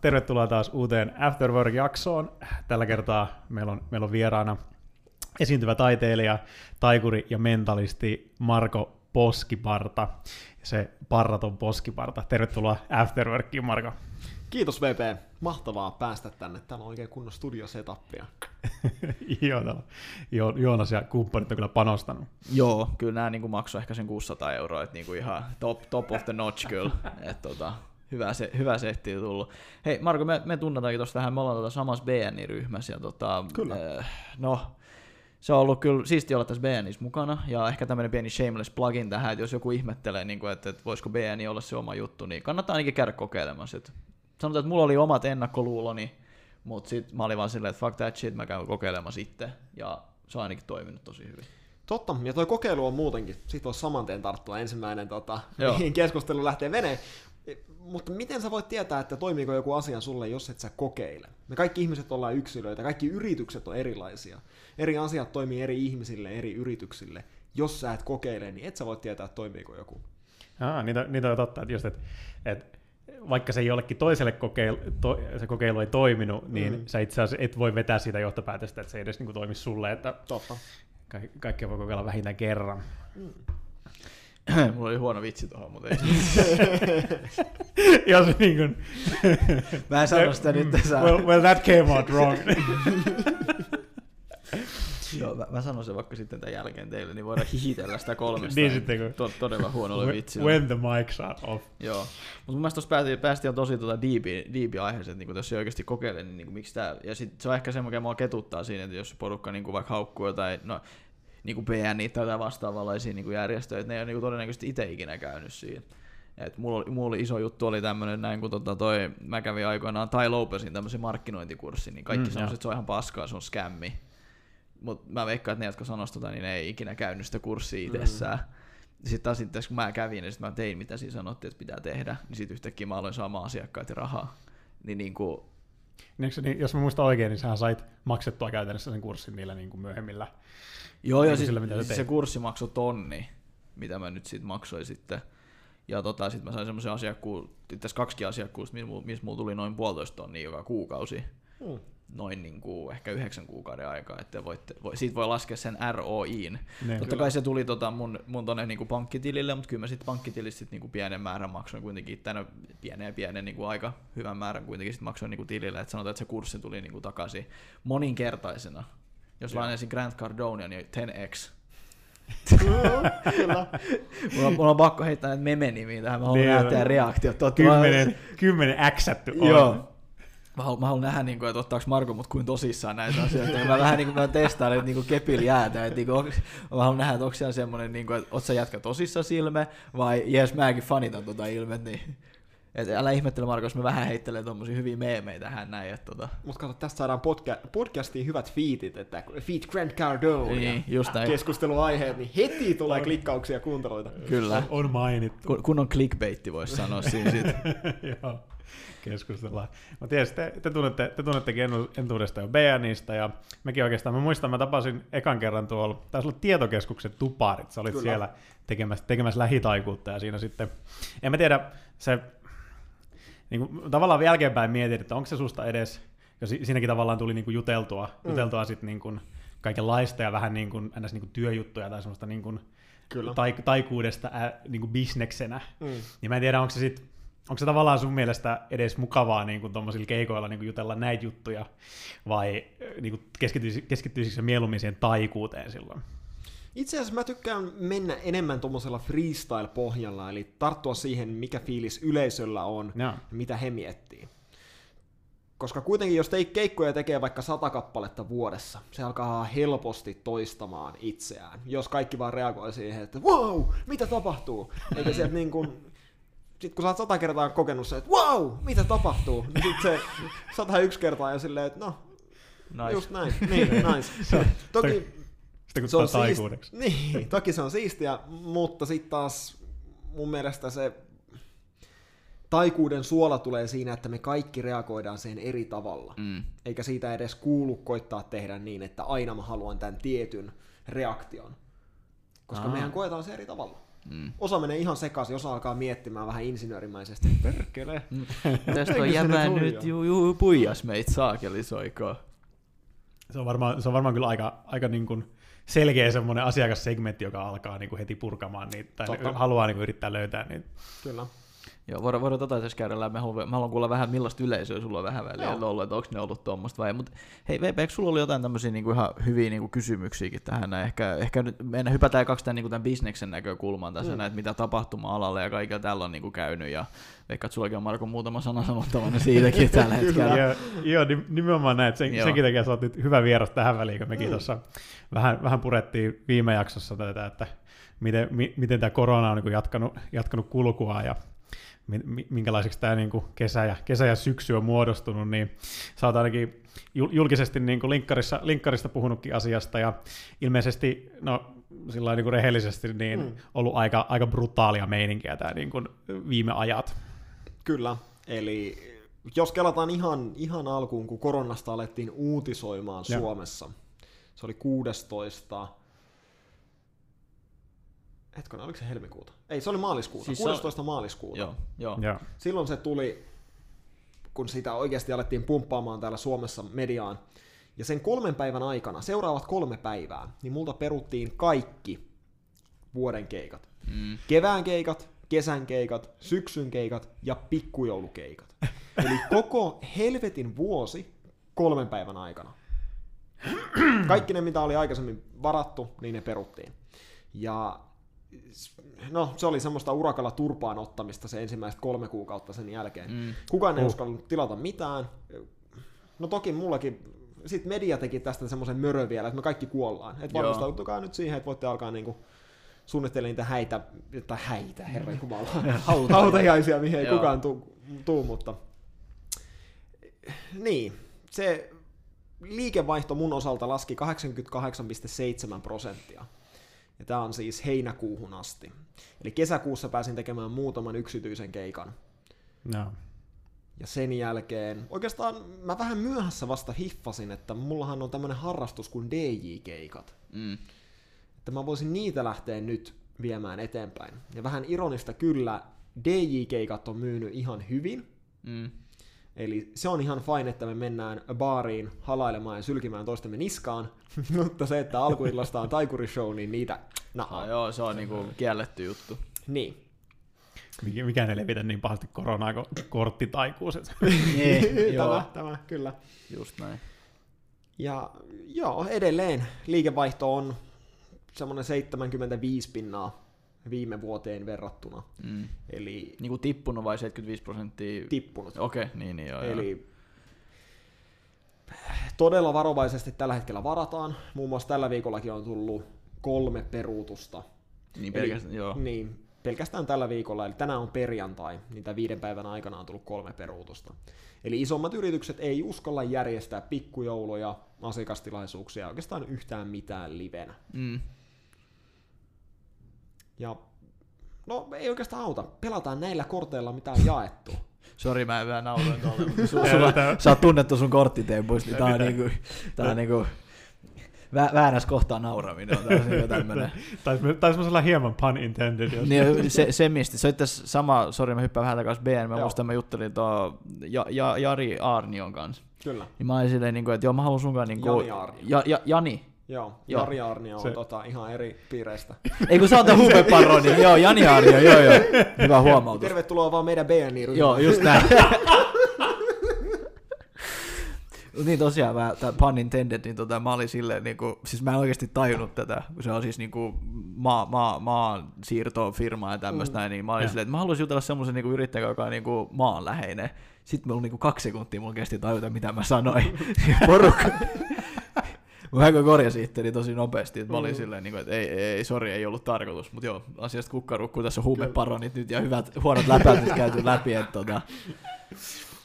tervetuloa taas uuteen Afterwork-jaksoon. Tällä kertaa meillä on, meillä on vieraana esiintyvä taiteilija, taikuri ja mentalisti Marko Poskiparta. Se parraton Poskiparta. Tervetuloa Afterworkiin, Marko. Kiitos VP. Mahtavaa päästä tänne. Täällä on oikein kunnon studiosetappia. Joo, jo, Joonas ja kumppanit on kyllä panostanut. Joo, kyllä nämä niin maksoi ehkä sen 600 euroa, että niin kuin ihan top, top of the notch kyllä. Et, tota, hyvä, se, hyvä setti tullut. Hei Marko, me, me tunnetaankin tuosta vähän, me ollaan tuota samassa BNI-ryhmässä. Ja tota, Kyllä. Äh, no, se on ollut kyllä siisti olla tässä BNIssä mukana, ja ehkä tämmöinen pieni shameless plugin tähän, että jos joku ihmettelee, niin kuin, että, että voisiko BNI olla se oma juttu, niin kannattaa ainakin käydä kokeilemassa. Että sanotaan, että mulla oli omat ennakkoluuloni, mutta sitten mä olin vaan silleen, että fuck that shit, mä käyn kokeilemassa sitten, ja se on ainakin toiminut tosi hyvin. Totta, ja toi kokeilu on muutenkin. Siitä voisi saman tien tarttua ensimmäinen, tota, Joo. mihin keskustelu lähtee veneen. Mutta miten sä voit tietää, että toimiiko joku asia sulle, jos et sä kokeile? Me kaikki ihmiset ollaan yksilöitä, kaikki yritykset on erilaisia. Eri asiat toimii eri ihmisille, eri yrityksille. Jos sä et kokeile, niin et sä voi tietää, että toimiiko joku. Ah, niitä, niitä on totta, että, just, että, että vaikka se jollekin toiselle kokeilu, to, se kokeilu ei toiminut, niin Mm. sä itse asiassa et voi vetää siitä johtopäätöstä, että se ei edes niin kuin, toimi sulle, että Totta. ka- kaikkea voi kokeilla vähintään kerran. mulla oli huono vitsi tuohon, mutta ei. ja se niin kuin, Mä en sano sitä nyt tässä. well, well, that came out wrong. Joo, mä, mä sanon sen vaikka sitten tämän jälkeen teille, niin voidaan hihitellä sitä kolmesta. Niin sitten, kun- to, todella huonolla vitsillä. when the mics are off. Joo. Mutta mun mielestä tuossa päästiin, päästiin jo tosi tota deepi, deepi aiheeseen, että niin jos ei oikeasti kokeile, niin, niin miksi tää... Ja sit se on ehkä se, mikä mua ketuttaa siinä, että jos porukka niin vaikka haukkuu jotain, no, niin kuin BNI tai vastaavanlaisia niin järjestöjä, että ne ei ole niin todennäköisesti itse ikinä käynyt siinä. Et mulla, oli, mulla oli iso juttu oli tämmöinen näin, kun tota toi, mä kävin aikoinaan Tai Lopesin tämmöisen markkinointikurssin, niin kaikki Mm, mm, sanoisivat, että se on ihan paskaa, se on skämmi. Mutta mä veikkaan, että ne, jotka sanoisivat tota, niin ne ei ikinä käynyt sitä kurssia itsessään. Sitten taas sitten, kun mä kävin, niin sit mä tein, mitä siinä sanottiin, että pitää tehdä, niin sitten yhtäkkiä mä aloin saamaan asiakkaita rahaa. Niin, niin kuin, Niin, niin, jos mä muistan oikein, niin sähän sait maksettua käytännössä sen kurssin niillä niin kuin myöhemmillä. joo, Niin ja sillä, mitä sä se kurssi maksoi tonni, mitä mä nyt siitä maksoin sitten. Ja tota, sitten mä sain semmoisen asiakkuun, itse asiassa kaksi asiakkuusta, missä mulla, missä mulla tuli noin puolitoista tonnia joka kuukausi. Mm. Noin niin kuin ehkä yhdeksän kuukauden aikaa, että voitte, voi, siitä voi laskea sen ROIin. Niin. Totta kai se tuli tota mun, mun tonne niinku pankkitilille, mutta kyllä mä sitten pankkitilistä sit niinku pienen määrän maksoin kuitenkin, tänä pienen pienen niinku aika hyvän määrän kuitenkin sit maksoin niinku tilille, että sanotaan, että se kurssi tuli niinku takaisin moninkertaisena. Jos lainaisin Grant Cardonia, niin 10x. Kyllä. Mulla, on- mulla on pakko heittää näitä meme-nimiä tähän, mä haluan Niin, nähdä reaktiot. Kymmenen, kymmenen äksätty on. Joo. Mä haluan, mä haluan nähdä, niin kuin, että ottaako Marko mut kuin tosissaan näitä asioita. Ja mä vähän niin kuin, mä testaan, että niin kepillä jäätä. Että, niin kuin, onks, mä haluan nähdä, että onko siellä semmoinen, niin kuin, että oot sä jätkä tosissaan silme, vai jes mäkin fanitan tota ilmet. Niin. Et älä ihmettele Marko, jos mä vähän heittelen tommosia hyviä meemejä tähän näin. Että, tota. Mutta kato, tästä saadaan podca- podcastiin hyvät feedit, että feed Grant Cardone Niin, just näin. keskusteluaiheet, niin heti tulee klikkauksia ja kuunteluita. Kyllä. On, on mainittu. Kun, kun on clickbaitti, voisi sanoa siinä sit. Joo, keskustellaan. Mä tiedän, te, te, tunnette, te tunnettekin entuudesta jo BNistä, ja mekin oikeastaan, mä muistan, mä tapasin ekan kerran tuolla, taisi olla tietokeskuksen tuparit, sä olit Kyllä. siellä tekemässä, tekemässä lähitaikuutta, ja siinä sitten, en mä tiedä, se, niin kuin, tavallaan jälkeenpäin mietin, että onko se susta edes, ja si- siinäkin tavallaan tuli niin kuin juteltua, Mm. juteltua sitten niin kuin kaikenlaista, ja vähän niin kuin, ns. Niin kuin työjuttuja, tai semmoista niin kuin, Kyllä. tai, taikuudesta ä, niin kuin bisneksenä, Mm. niin mä en tiedä, onko se sit, onko se tavallaan sun mielestä edes mukavaa niin kuin tuommoisilla keikoilla niin kuin jutella näitä juttuja, vai niin kuin keskittyisi, keskittyisikö se mieluummin siihen taikuuteen silloin? Itse asiassa mä tykkään mennä enemmän tuommoisella freestyle-pohjalla, eli tarttua siihen, mikä fiilis yleisöllä on ja mitä he miettii. Koska kuitenkin, jos tei keikkoja tekee vaikka sata kappaletta vuodessa, se alkaa helposti toistamaan itseään. Jos kaikki vaan reagoi siihen, että wow, mitä tapahtuu? Eikä sieltä niin kuin, sit kun sä oot sata kertaa kokenut se, että wow, mitä tapahtuu? Niin sit se 101 kertaa ja silleen, että no, Nice. just näin. Niin, nice. Toki Sitten kun se on siisti, niin, toki se on siistiä, mutta sitten taas mun mielestä se taikuuden suola tulee siinä, että me kaikki reagoidaan siihen eri tavalla. Mm. Eikä siitä edes kuulu koittaa tehdä niin, että aina mä haluan tämän tietyn reaktion. Koska Aa. mehän koetaan se eri tavalla. Mm. Osa menee ihan sekaisin, osa alkaa miettimään vähän insinöörimäisesti. Perkele. Tästä Eikö on jäbä nyt juu, juu, puijas meitä saakeli soikaa. Se on varmaan, se on varmaan kyllä aika, aika niin kuin selkeä semmoinen asiakassegmentti, joka alkaa niin kuin heti purkamaan niitä, tai Totta. haluaa niin kuin yrittää löytää niitä. Kyllä. Joo, voidaan, voidaan tota tässä käydä läpi. Mä haluan, mä haluan kuulla vähän, millaista yleisöä sulla on vähän väliä Joo. ollut, että onko ne ollut tuommoista vai Mutta hei VP, eikö sulla oli jotain tämmöisiä niinku ihan hyviä niinku kysymyksiäkin tähän? Ehkä, ehkä nyt mennään hypätään kaksi tämän, niinku tämän bisneksen näkökulmaan tässä, mm. näin, että mitä tapahtuma-alalla ja kaikilla tällä on niinku käynyt. Ja veikka, että sullakin on Marko muutama sana sanottavana siitäkin tällä hetkellä. Joo, joo, nim- nimenomaan näin, että sen, Joo. senkin takia sä oot nyt hyvä vieras tähän väliin, kun mekin tuossa vähän, vähän purettiin viime jaksossa tätä, että miten, mi, miten tämä korona on niin jatkanut, jatkanut kulkua ja minkälaiseksi tämä niin kesä, ja, kesä ja syksy on muodostunut, niin sä oot ainakin jul- julkisesti niin linkkarissa, linkkarista puhunutkin asiasta ja ilmeisesti no, sillä niin rehellisesti niin mm. ollut aika, aika brutaalia meininkiä tämä niin viime ajat. Kyllä. Eli jos kelataan ihan, ihan alkuun, kun koronasta alettiin uutisoimaan Joo. Suomessa. Se oli 16. Hetkinen, oliko se helmikuuta? Ei, se oli maaliskuuta. Siis Siis se on- 16. maaliskuuta. Joo, joo. Joo. Silloin se tuli, kun sitä oikeasti alettiin pumppaamaan täällä Suomessa mediaan. Ja sen kolmen päivän aikana, seuraavat kolme päivää, niin multa peruttiin kaikki vuoden keikat. Mm. Kevään keikat, kesän keikat, syksyn keikat ja pikkujoulukeikat. Eli koko helvetin vuosi kolmen päivän aikana. Kaikki ne, mitä oli aikaisemmin varattu, niin ne peruttiin. Ja no, se oli semmoista urakalla turpaan ottamista se ensimmäiset kolme kuukautta sen jälkeen. Mm. Kukaan ei Uh. uskaltanut tilata mitään. No toki mullakin, sitten media teki tästä semmoisen mörön vielä, että me kaikki kuollaan. Että valmistautukaa nyt siihen, että voitte alkaa niinku suunnittelemaan niitä häitä, tai häitä, herra jumala, hautajaisia, mihin ei Joo. kukaan tuu, tuu, mutta niin, se liikevaihto mun osalta laski 88,7 prosenttia. Ja tämä on siis heinäkuuhun asti. Eli kesäkuussa pääsin tekemään muutaman yksityisen keikan. No. Ja sen jälkeen, oikeastaan mä vähän myöhässä vasta hiffasin, että mullahan on tämmönen harrastus kuin DJ-keikat. Mm. Että mä voisin niitä lähteä nyt viemään eteenpäin. Ja vähän ironista kyllä, DJ-keikat on myynyt ihan hyvin. Mm. Eli se on ihan fine, että me mennään baariin halailemaan ja sylkimään toistemme niskaan. Mutta se, että alkuillasta on taikurishow, niin niitä... No, Ah, joo, se on niinku kielletty juttu. niin. Mikä, ei levitä niin pahasti koronaa kuin korttitaikuuset. Niin, joo, tämä, tämä, kyllä. just näin. Ja joo, edelleen liikevaihto on semmoinen 75 pinnaa viime vuoteen verrattuna. Mm. Eli Niinku tippunut vai 75 prosenttia? tippunut. Okei, okay, niin, niin joo. joo. Eli todella varovaisesti tällä hetkellä varataan. Muun muassa tällä viikollakin on tullut kolme peruutusta. Niin Eli- pelkästään, joo. Niin, pelkästään tällä viikolla, eli tänään on perjantai, niin tämän viiden päivän aikana on tullut kolme peruutusta. Eli isommat yritykset ei uskalla järjestää pikkujouluja, asiakastilaisuuksia, oikeastaan yhtään mitään livenä. Mm. Ja no ei oikeastaan auta, pelataan näillä korteilla, mitä on jaettu. Sori, mä vähän nauroin tuolla. sulla, sä oot tunnettu sun korttitempuista, niin tää on niinku, tää on niinku, vä, väärässä kohtaa nauraminen on taas niinku. Taisi taisi olla hieman pun intended. Jos... Niin, se, se mistä, se on sama, sori mä hyppään vähän takaisin BN, mä muistan mä juttelin tuo ja, ja, Jari Aarnion kanssa. Kyllä. Niin mä olin silleen, niinku, että joo mä haluan sunkaan niinku, Jani Aarnio. ja, ja, Jani. Joo, Joo. Jari Arnio on Se- tota, ihan eri piireistä. Ei kun sä oot tää huumeparoni, joo Jani Aarnio, joo joo. Hyvä huomautus. Tervetuloa vaan meidän BNI-ryhmään. Joo, just näin. Niin tosiaan, mä, tää pun intended, niin tota, mä olin silleen, niinku, siis mä en oikeasti tajunnut tätä, kun se on siis niinku maa, maa, maan siirtofirma ja tämmöistä mm. niin mä olin Joo. silleen, että mä haluaisin jutella semmoisen niinku yrittäjän, joka on niinku maanläheinen. Sitten mulla niinku kaksi sekuntia mulla kesti tajuta, mitä mä sanoin. Porukka. Vähän korjasin itteni tosi nopeasti, että mä olin Mm. silleen, niinku, että ei, ei, sori, ei ollut tarkoitus, mutta joo, asiasta kukkarukku, tässä on huumeparonit nyt ja hyvät, huonot läpät nyt käyty läpi, että tota,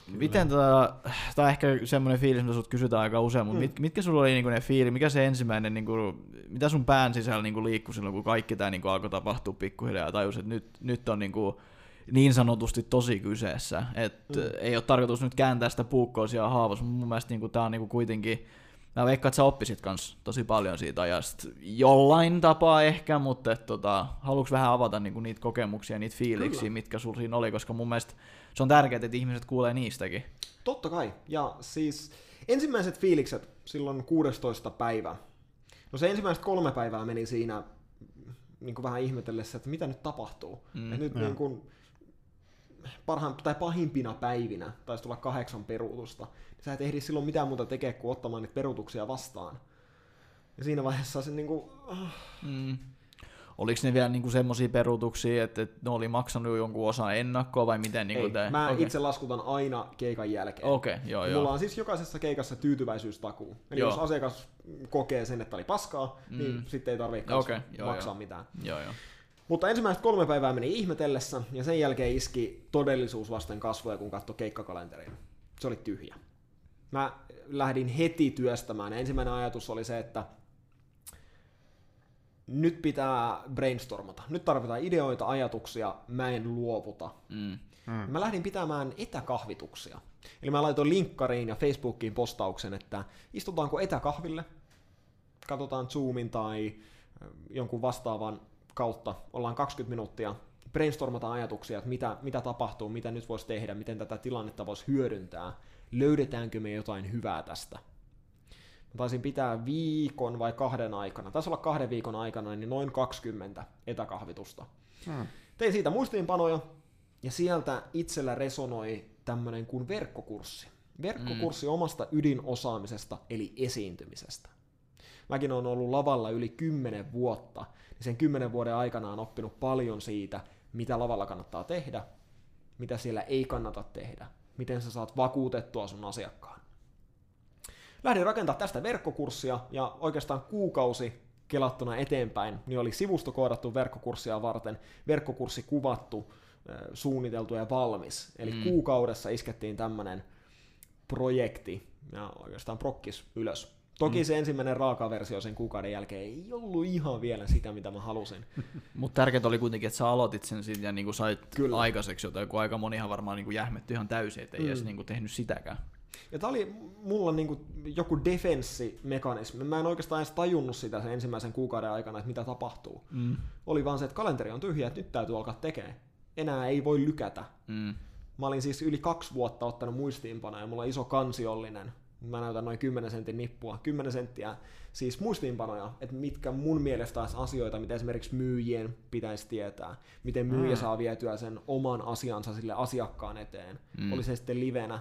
Miten tota, tämä on ehkä semmoinen fiilis, mitä sut kysytään aika usein, mutta Mm. mit, mitkä sulla oli niinku ne fiili, mikä se ensimmäinen, niinku, mitä sun pään sisällä niinku liikkui silloin, kun kaikki tämä niinku alkoi tapahtua pikkuhiljaa ja tajus, että nyt, nyt on niinku niin sanotusti tosi kyseessä, että Mm. ei ole tarkoitus nyt kääntää sitä puukkoa siellä haavassa, mutta mun mielestä niinku, tämä on niinku kuitenkin Mä veikkaan, että sä oppisit kans tosi paljon siitä ajasta. Jollain tapaa ehkä, mutta et, tota, haluuks vähän avata niinku niitä kokemuksia, niitä fiiliksiä, Kyllä. mitkä sulla siinä oli, koska mun mielestä se on tärkeää, että ihmiset kuulee niistäkin. Totta kai. Ja siis ensimmäiset fiilikset silloin 16 päivä. No se ensimmäiset kolme päivää meni siinä niin kuin vähän ihmetellessä, että mitä nyt tapahtuu. Mm, Mm, nyt niin kuin, parhaan, tai pahimpina päivinä taisi tulla kahdeksan peruutusta. Sä et ehdi silloin mitään muuta tekemään kuin ottamaan niitä peruutuksia vastaan. Ja siinä vaiheessa se niin kuin, ah, Mm. Oliko ne vielä niinku semmoisia peruutuksia, että, että ne oli maksanut jonkun osan ennakkoa vai miten? Niinku ei, te... mä Okei. itse laskutan aina keikan jälkeen. Okei, joo, Ja joo. Mulla on siis jokaisessa keikassa tyytyväisyystakuu. Eli Joo. jos asiakas kokee sen, että oli paskaa, mm. niin sitten ei tarvitse Okei, joo, maksaa joo. mitään. Joo, joo. Mutta ensimmäiset kolme päivää meni ihmetellessä, ja sen jälkeen iski todellisuus vasten kasvoja, kun katsoi keikkakalenteria. Se oli tyhjä. Mä lähdin heti työstämään. Ensimmäinen ajatus oli se, että nyt pitää brainstormata. Nyt tarvitaan ideoita, ajatuksia, mä en luovuta. Mm. Mm. Mä lähdin pitämään etäkahvituksia. Eli mä laitoin linkkariin ja Facebookiin postauksen, että istutaanko etäkahville, katsotaan Zoomin tai jonkun vastaavan kautta, ollaan 20 minuuttia, brainstormataan ajatuksia, että mitä, mitä tapahtuu, mitä nyt voisi tehdä, miten tätä tilannetta voisi hyödyntää, löydetäänkö me jotain hyvää tästä. Mä taisin pitää viikon vai kahden aikana, taisi olla kahden viikon aikana, niin noin 20 etäkahvitusta. Mm. Tein siitä muistiinpanoja, ja sieltä itsellä resonoi tämmöinen kuin verkkokurssi. Verkkokurssi mm. omasta ydinosaamisesta, eli esiintymisestä. Mäkin olen ollut lavalla yli 10 vuotta, niin sen 10 vuoden aikana on oppinut paljon siitä, mitä lavalla kannattaa tehdä, mitä siellä ei kannata tehdä, miten sä saat vakuutettua sun asiakkaan. Lähdin rakentaa tästä verkkokurssia, ja oikeastaan kuukausi kelattuna eteenpäin, niin oli sivusto koodattu verkkokurssia varten, verkkokurssi kuvattu, suunniteltu ja valmis. Eli mm. kuukaudessa iskettiin tämmöinen projekti, ja oikeastaan prokkis ylös. Toki mm. se ensimmäinen raaka versio sen kuukauden jälkeen ei ollut ihan vielä sitä, mitä mä halusin. Mutta tärkeintä oli kuitenkin, että sä aloitit sen ja niinku sait Kyllä. Aikaiseksi jotain, kun aika monihan varmaan niinku jähmetty ihan täysin, että ei Mm. edes niinku tehnyt sitäkään. Ja tää oli mulla niinku joku defenssimekanismi. Mä en oikeastaan edes tajunnut sitä sen ensimmäisen kuukauden aikana, että mitä tapahtuu. Mm. Oli vaan se, että kalenteri on tyhjä, että nyt täytyy alkaa tekemään. Enää ei voi lykätä. Mm. Mä olin siis yli kaksi vuotta ottanut muistiinpanoja, mulla on iso kansiollinen. Mä näytän noin 10 sentin nippua. 10 senttiä siis muistiinpanoja, että mitkä mun mielestä olisi asioita, mitä esimerkiksi myyjien pitäisi tietää. Miten myyjä Mm. saa vietyä sen oman asiansa sille asiakkaan eteen. Mm. Mm. Oli se sitten livenä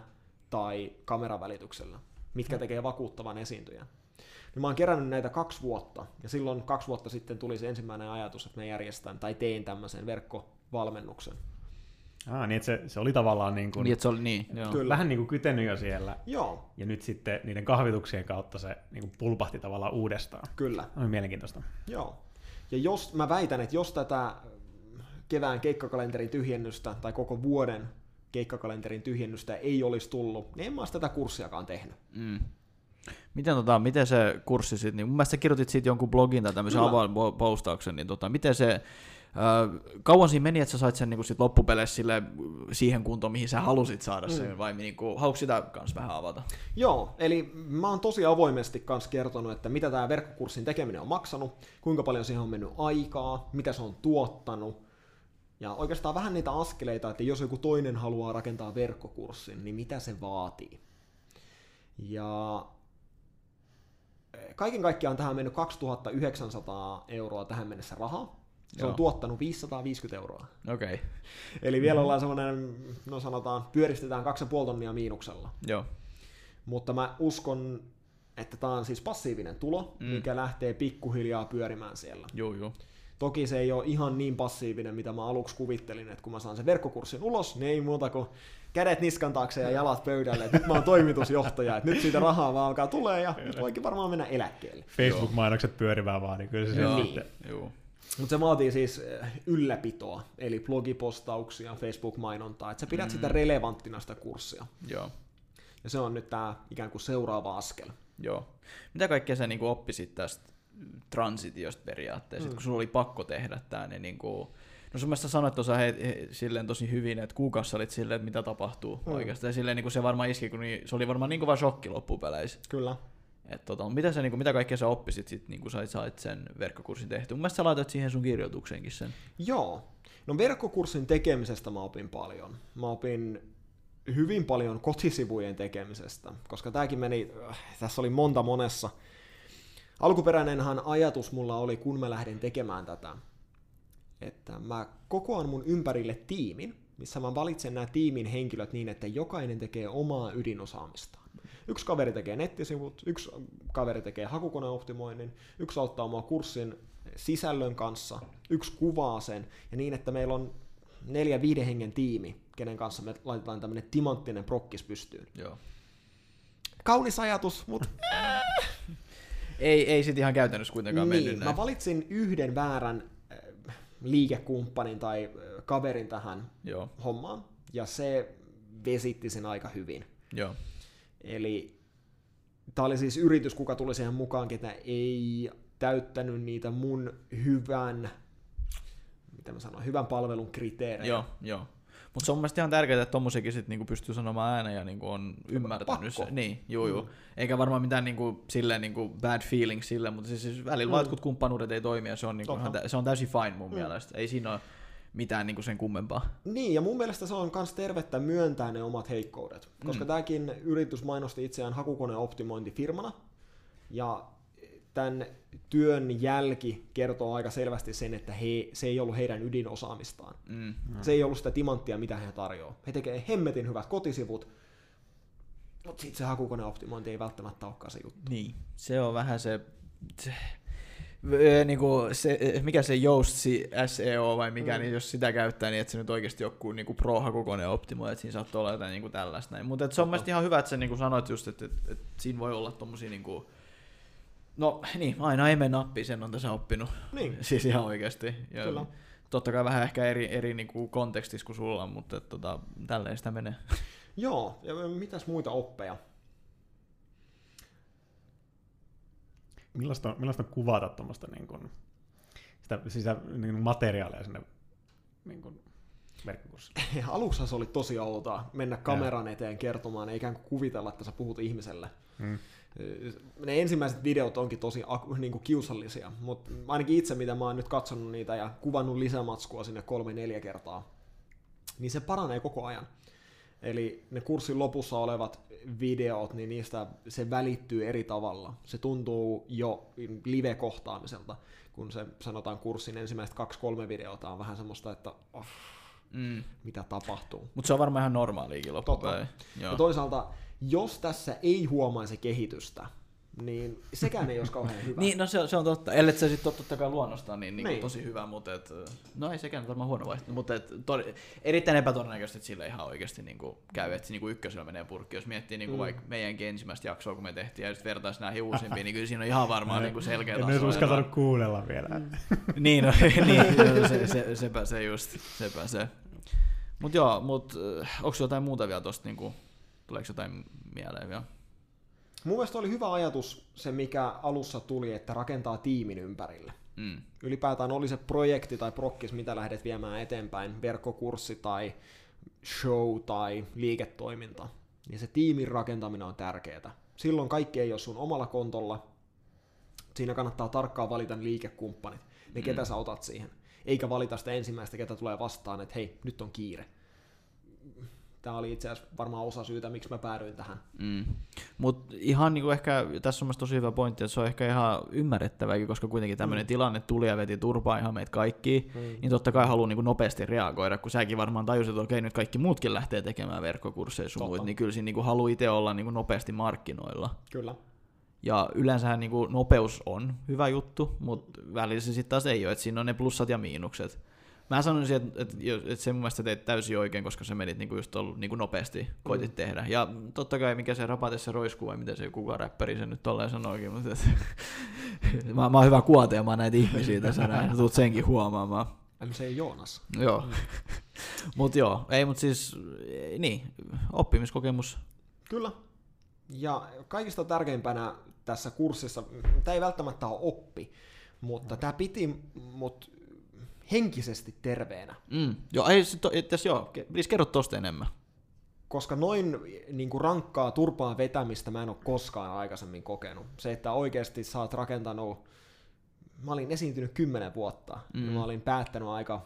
tai kameravälityksellä. Mitkä tekee vakuuttavan esiintyjän. Niin mä oon kerännyt näitä kaksi vuotta, ja silloin kaksi vuotta sitten tuli se ensimmäinen ajatus, että mä järjestän tai teen tämmöisen verkkovalmennuksen. Ah, niin että se, se oli tavallaan niin kuin, Niin, että se oli niin, joo. Kyllä. vähän niin kuin kytenyt jo siellä, Joo, ja nyt sitten niiden kahvituksien kautta se niin kuin pulpahti tavallaan uudestaan. kyllä. Oli mielenkiintoista. Joo. Ja jos, mä väitän, että jos tätä kevään keikkakalenterin tyhjennystä tai koko vuoden keikkakalenterin tyhjennystä ei olisi tullut, niin en mä olisi tätä kurssiakaan tehnyt. Mm. Miten, tota, miten se kurssi sitten, niin mun mielestä sä kirjoitit siitä jonkun blogin tai tämmöisen Kyllä. avaan postauksen, niin tota, miten se, kauan siinä meni, että sä sait sen niin sit loppupeleissä sille, siihen kuntoon, mihin sä halusit saada sen, Mm. vai niin kuin, haluatko sitä kanssa vähän avata? Joo, eli mä oon tosi avoimesti kanssa kertonut, että mitä tämä verkkokurssin tekeminen on maksanut, kuinka paljon siihen on mennyt aikaa, mitä se on tuottanut, ja oikeastaan vähän niitä askeleita, että jos joku toinen haluaa rakentaa verkkokurssin, niin mitä se vaatii. Ja kaiken kaikkiaan tähän on mennyt 2900 euroa tähän mennessä rahaa. Se Joo. on tuottanut 550 euroa. Okei, okay. Eli vielä ollaan semmoinen, no sanotaan, pyöristetään 2,5 tonnia miinuksella. joo. Mutta mä uskon, että tämä on siis passiivinen tulo, Mm. mm. mikä lähtee pikkuhiljaa pyörimään siellä. Juu, juu. Toki se ei ole ihan niin passiivinen, mitä mä aluksi kuvittelin, että kun mä saan sen verkkokurssin ulos, niin ei muuta kuin kädet niskan taakse ja jalat pöydälle, että nyt mä oon toimitusjohtaja, että nyt siitä rahaa vaan alkaa tulee ja nyt voikin varmaan mennä eläkkeelle. Facebook-mainokset pyörivää vaan, niin kyllä se Joo, sitten... juu. Mutta se vaatii siis eh, ylläpitoa, eli blogipostauksia, Facebook-mainontaa, että sä pidät Mm. sitä relevanttina sitä kurssia. Joo. Ja se on nyt tämä ikään kuin seuraava askel. Joo. Mitä kaikkea sä niinku oppisit tästä transitiosta periaatteessa, mm. kun sulla oli pakko tehdä tämä, niin niinku, No sun mielestä sanoit tuossa he, he, silleen tosi hyvin, että kuukausi olit silleen, että mitä tapahtuu Mm. oikeastaan. Ja silleen niin kuin se varmaan iski, kun niin, se oli varmaan niin kuin vaan shokki loppupeleissä. Kyllä. Et tota, mitä, sä, niin kuin, mitä kaikkea sä oppisit, sit, niin kun sait, sait sen verkkokurssin tehty? Mun mielestä sä laitat siihen sun kirjoitukseenkin sen. Joo. No verkkokurssin tekemisestä mä opin paljon. Mä opin hyvin paljon kotisivujen tekemisestä, koska tämäkin meni, äh, tässä oli monta monessa. Alkuperäinenhan ajatus mulla oli, kun mä lähdin tekemään tätä, että mä kokoan mun ympärille tiimin, missä mä valitsen nämä tiimin henkilöt niin, että jokainen tekee omaa ydinosaamistaan. Yksi kaveri tekee nettisivut, yksi kaveri tekee hakukoneoptimoinnin, yksi auttaa mua kurssin sisällön kanssa, yksi kuvaa sen, ja niin, että meillä on neljä viiden hengen tiimi, kenen kanssa me laitetaan tämmöinen timanttinen prokkis pystyyn. Joo. Kaunis ajatus, mutta Ei, ei sit ihan käytännössä kuitenkaan mennyt niin, näin. mä valitsin yhden väärän äh, liikekumppanin tai äh, kaverin tähän Joo, hommaan, ja se vesitti sen aika hyvin. joo. Eli tämä oli siis yritys, kuka tuli siihen mukaan, ketä ei täyttänyt niitä mun hyvän, mitä mä sanon, hyvän palvelun kriteerejä. Joo, joo. Mutta se on mun mielestä ihan tärkeää, että tommosiakin sit niinku pystyy sanomaan ääneen ja niinku on ymmärtänyt se. Niin, juu, juu. Mm. Eikä varmaan mitään niinku, silleen niinku bad feelings sille, mutta siis, siis välillä Mm. jotkut kumppanuudet ei toimi ja se on, niinku ihan, se on täysin fine mun mm. mielestä. Ei siinä ole mitään niinku sen kummempaa. Niin, ja mun mielestä se on myös tervettä myöntää ne omat heikkoudet. Koska Mm. tämäkin yritys mainosti itseään hakukoneoptimointifirmana, ja tämän työn jälki kertoo aika selvästi sen, että he, se ei ollut heidän ydinosaamistaan. Mm. Se ei ollut sitä timanttia, mitä he tarjoaa. He tekee hemmetin hyvät kotisivut, mutta sitten se hakukoneoptimointi ei välttämättä olekaan se juttu. Niin, se on vähän se, se ö, niinku se, mikä se Yoast SEO vai mikä, Mm. mm. niin jos sitä käyttää, niin että se nyt oikeasti joku niinku pro-hakukone optimoi, että siinä saattaa olla jotain niinku tällaista näin. Mutta se on mielestäni ihan hyvä, että sä niinku sanoit just, että, että, että siinä voi olla tommosia niinku, no niin, aina ei mene nappiin, sen on tässä oppinut. Niin, Siis ihan oikeasti. Ja Kyllä. Totta kai vähän ehkä eri, eri niinku kontekstissa kuin sulla, mutta tota, tälleen sitä menee. joo. Ja mitäs muita oppeja? Millaista on, millaista on kuvata tuommoista niin kuin, sitä, sitä niin kuin materiaalia sinne niin kuin? Aluksi se oli tosi outoa mennä kameran eteen kertomaan, ja ikään kuin kuvitella, että sä puhut ihmiselle. Mm. Ne ensimmäiset videot onkin tosi niin kuin kiusallisia, mutta ainakin itse, mitä mä oon nyt katsonut niitä ja kuvannut lisämatskua sinne kolme-neljä kertaa, niin se paranee koko ajan. Eli ne kurssin lopussa olevat videot, niin niistä se välittyy eri tavalla. Se tuntuu jo live-kohtaamiselta, kun se sanotaan kurssin ensimmäiset kaksi-kolme videota on vähän semmoista, että oh, Mm. mitä tapahtuu. Mutta se on varmaan ihan normaaliikin Totta. loppupäin. Ja Joo. toisaalta, jos tässä ei huomaisi kehitystä, niin sekään ei olisi kauhean hyvä. Niin, no se, on- se on totta. Ellei se sitten totta kai luonnostaan niin, niin, Niin. niin. tosi hyvä, mutta et, no ei sekään nyt varmaan huono vaihtoehto, mutta et, tod, erittäin epätodennäköistä, että sillä ihan oikeasti niin kuin, käy, että niin kuin ykkösellä menee purkki. Jos miettii niin kuin Mm. vaikka meidänkin ensimmäistä jaksoa, kun me tehtiin, ja sitten vertaisi näihin uusimpiin, niin kyllä siinä on ihan varmaan niin kuin selkeä En edes taso. uskaltanut kuunnella vielä. niin, no, niin no, se, se, sepä se just, sepä se. Mut joo, mut onko jotain muuta vielä tosta, niinku, tuleeko jotain mieleen vielä? Mun mielestä oli hyvä ajatus se, mikä alussa tuli, että rakentaa tiimin ympärille. Mm. Ylipäätään oli se projekti tai prokkis, mitä lähdet viemään eteenpäin, verkkokurssi tai show tai liiketoiminta, niin se tiimin rakentaminen on tärkeää. Silloin kaikki ei ole sun omalla kontolla. Siinä kannattaa tarkkaan valita ne liikekumppanit, ne Mm. ketä sä otat siihen. Eikä valita sitä ensimmäistä, ketä tulee vastaan, että hei, nyt on kiire. Tämä oli itse asiassa varmaan osa syytä, miksi mä päädyin tähän. Mm. Mutta ihan niinku ehkä, tässä on mielestäni tosi hyvä pointti, että se on ehkä ihan ymmärrettävääkin, koska kuitenkin tämmöinen Mm. tilanne tuli ja veti turpaa ihan meitä kaikki, Mm. niin totta kai haluaa niinku nopeasti reagoida, kun säkin varmaan tajusit, että okei, nyt kaikki muutkin lähtee tekemään verkkokursseja sun muut, niin kyllä siinä niinku haluaa itse olla niinku nopeasti markkinoilla. Kyllä. Ja yleensähän niinku nopeus on hyvä juttu, mutta välillä se sitten taas ei ole, että siinä on ne plussat ja miinukset. Mä sanoisin, että, että, että se mun mielestä teit täysin oikein, koska se menit niinku just ollut niinku nopeasti, koitit Mm. tehdä. Ja totta kai mikä se rapatessa roiskuu vai mitä se kuka räppäri se nyt tolleen sanoikin, mutta et, mä, mä oon hyvä kuoteamaan näitä ihmisiä tässä näin, sä tulet senkin huomaamaan. MC Joonas. Joo. mut joo, ei mut siis, niin, oppimiskokemus. Kyllä. Ja kaikista tärkeimpänä tässä kurssissa, tämä ei välttämättä ole oppi, mutta tämä piti mut henkisesti terveenä. Mm. Joo, ei, tässä joo, please kerro tosta enemmän. koska noin niin kuin rankkaa turpaan vetämistä mä en ole koskaan aikaisemmin kokenut. Se, että oikeasti sä oot rakentanut, mä olin esiintynyt kymmenen vuotta, mm. ja mä olin päättänyt aika,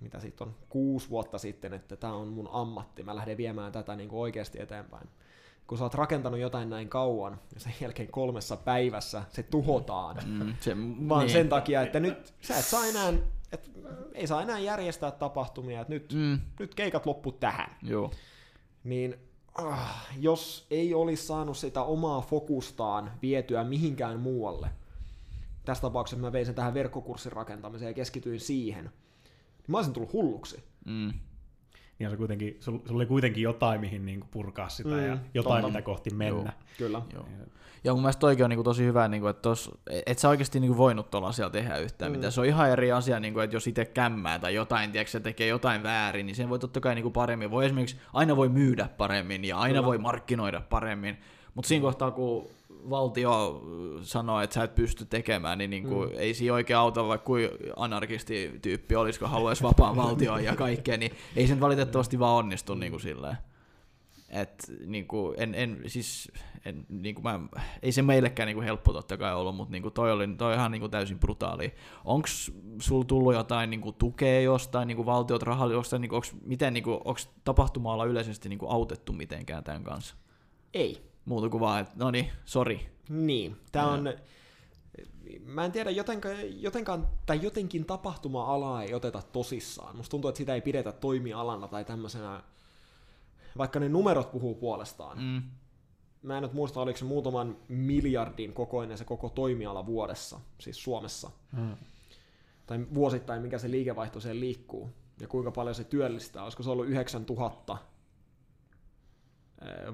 mitä siitä on, kuusi vuotta sitten, että tämä on mun ammatti, mä lähden viemään tätä niin kuin oikeasti eteenpäin. Kun sä oot rakentanut jotain näin kauan, ja sen jälkeen kolmessa päivässä se tuhotaan, Mm, se, vaan niin. sen takia, että nyt sä et saa enää, et, ei saa enää järjestää tapahtumia, että nyt, Mm, nyt keikat loppu tähän joo. niin ah, jos ei olisi saanut sitä omaa fokustaan vietyä mihinkään muualle, tässä tapauksessa mä vein sen tähän verkkokurssin rakentamiseen ja keskityin siihen, niin mä olisin tullut hulluksi. Mm. Niin se kuitenkin, sulla sul oli kuitenkin jotain, mihin niinku purkaa sitä Mm, ja jotain, totta. mitä kohti mennä. Kyllä. Joo. Ja mun mielestä toikin on niinku tosi hyvä, niinku, että tos, et sä oikeasti niinku voinut tuolla asialla tehdä yhtään Mm. mitään. Se on ihan eri asia, niinku, että jos itse kämmää tai jotain, tiedätkö, se tekee jotain väärin, niin sen voi totta kai niinku paremmin. Voi esimerkiksi, aina voi myydä paremmin ja aina Kyllä. voi markkinoida paremmin. Mutta siinä kohtaa, kun valtio sanoo, että sä et pysty tekemään, niin niinku, Mm. ei siinä oikein auta, vaikka kuin anarkisti-tyyppi olisi, kun haluaisi vapaan valtion ja kaikkea, niin ei sen valitettavasti vaan onnistu niinku silleen. Et, niinku, en, en, siis, en, niinku mä, ei se meillekään niinku helppo totta kai ollut, mutta niinku toi, oli, toi ihan niinku täysin brutaali. Onko sulla tullut jotain niinku tukea jostain, niinku valtiot rahalla jostain, niinku, onks, miten, niinku, onko tapahtuma yleisesti niinku autettu mitenkään tämän kanssa? Ei. Muuta kuin vaan, että no niin, sori. Niin. Tämä on, mä en tiedä, jotenka, jotenkaan, tai jotenkin tapahtuma-alaa ei oteta tosissaan. Musta tuntuu, että sitä ei pidetä toimialana tai tämmöisenä, vaikka ne numerot puhuu puolestaan. Mm. Mä en nyt muista, oliko se muutaman miljardin kokoinen se koko toimiala vuodessa, siis Suomessa. Mm. Tai vuosittain, mikä se liikevaihto siellä liikkuu. Ja kuinka paljon se työllistää. Olisiko se ollut 9000 eh,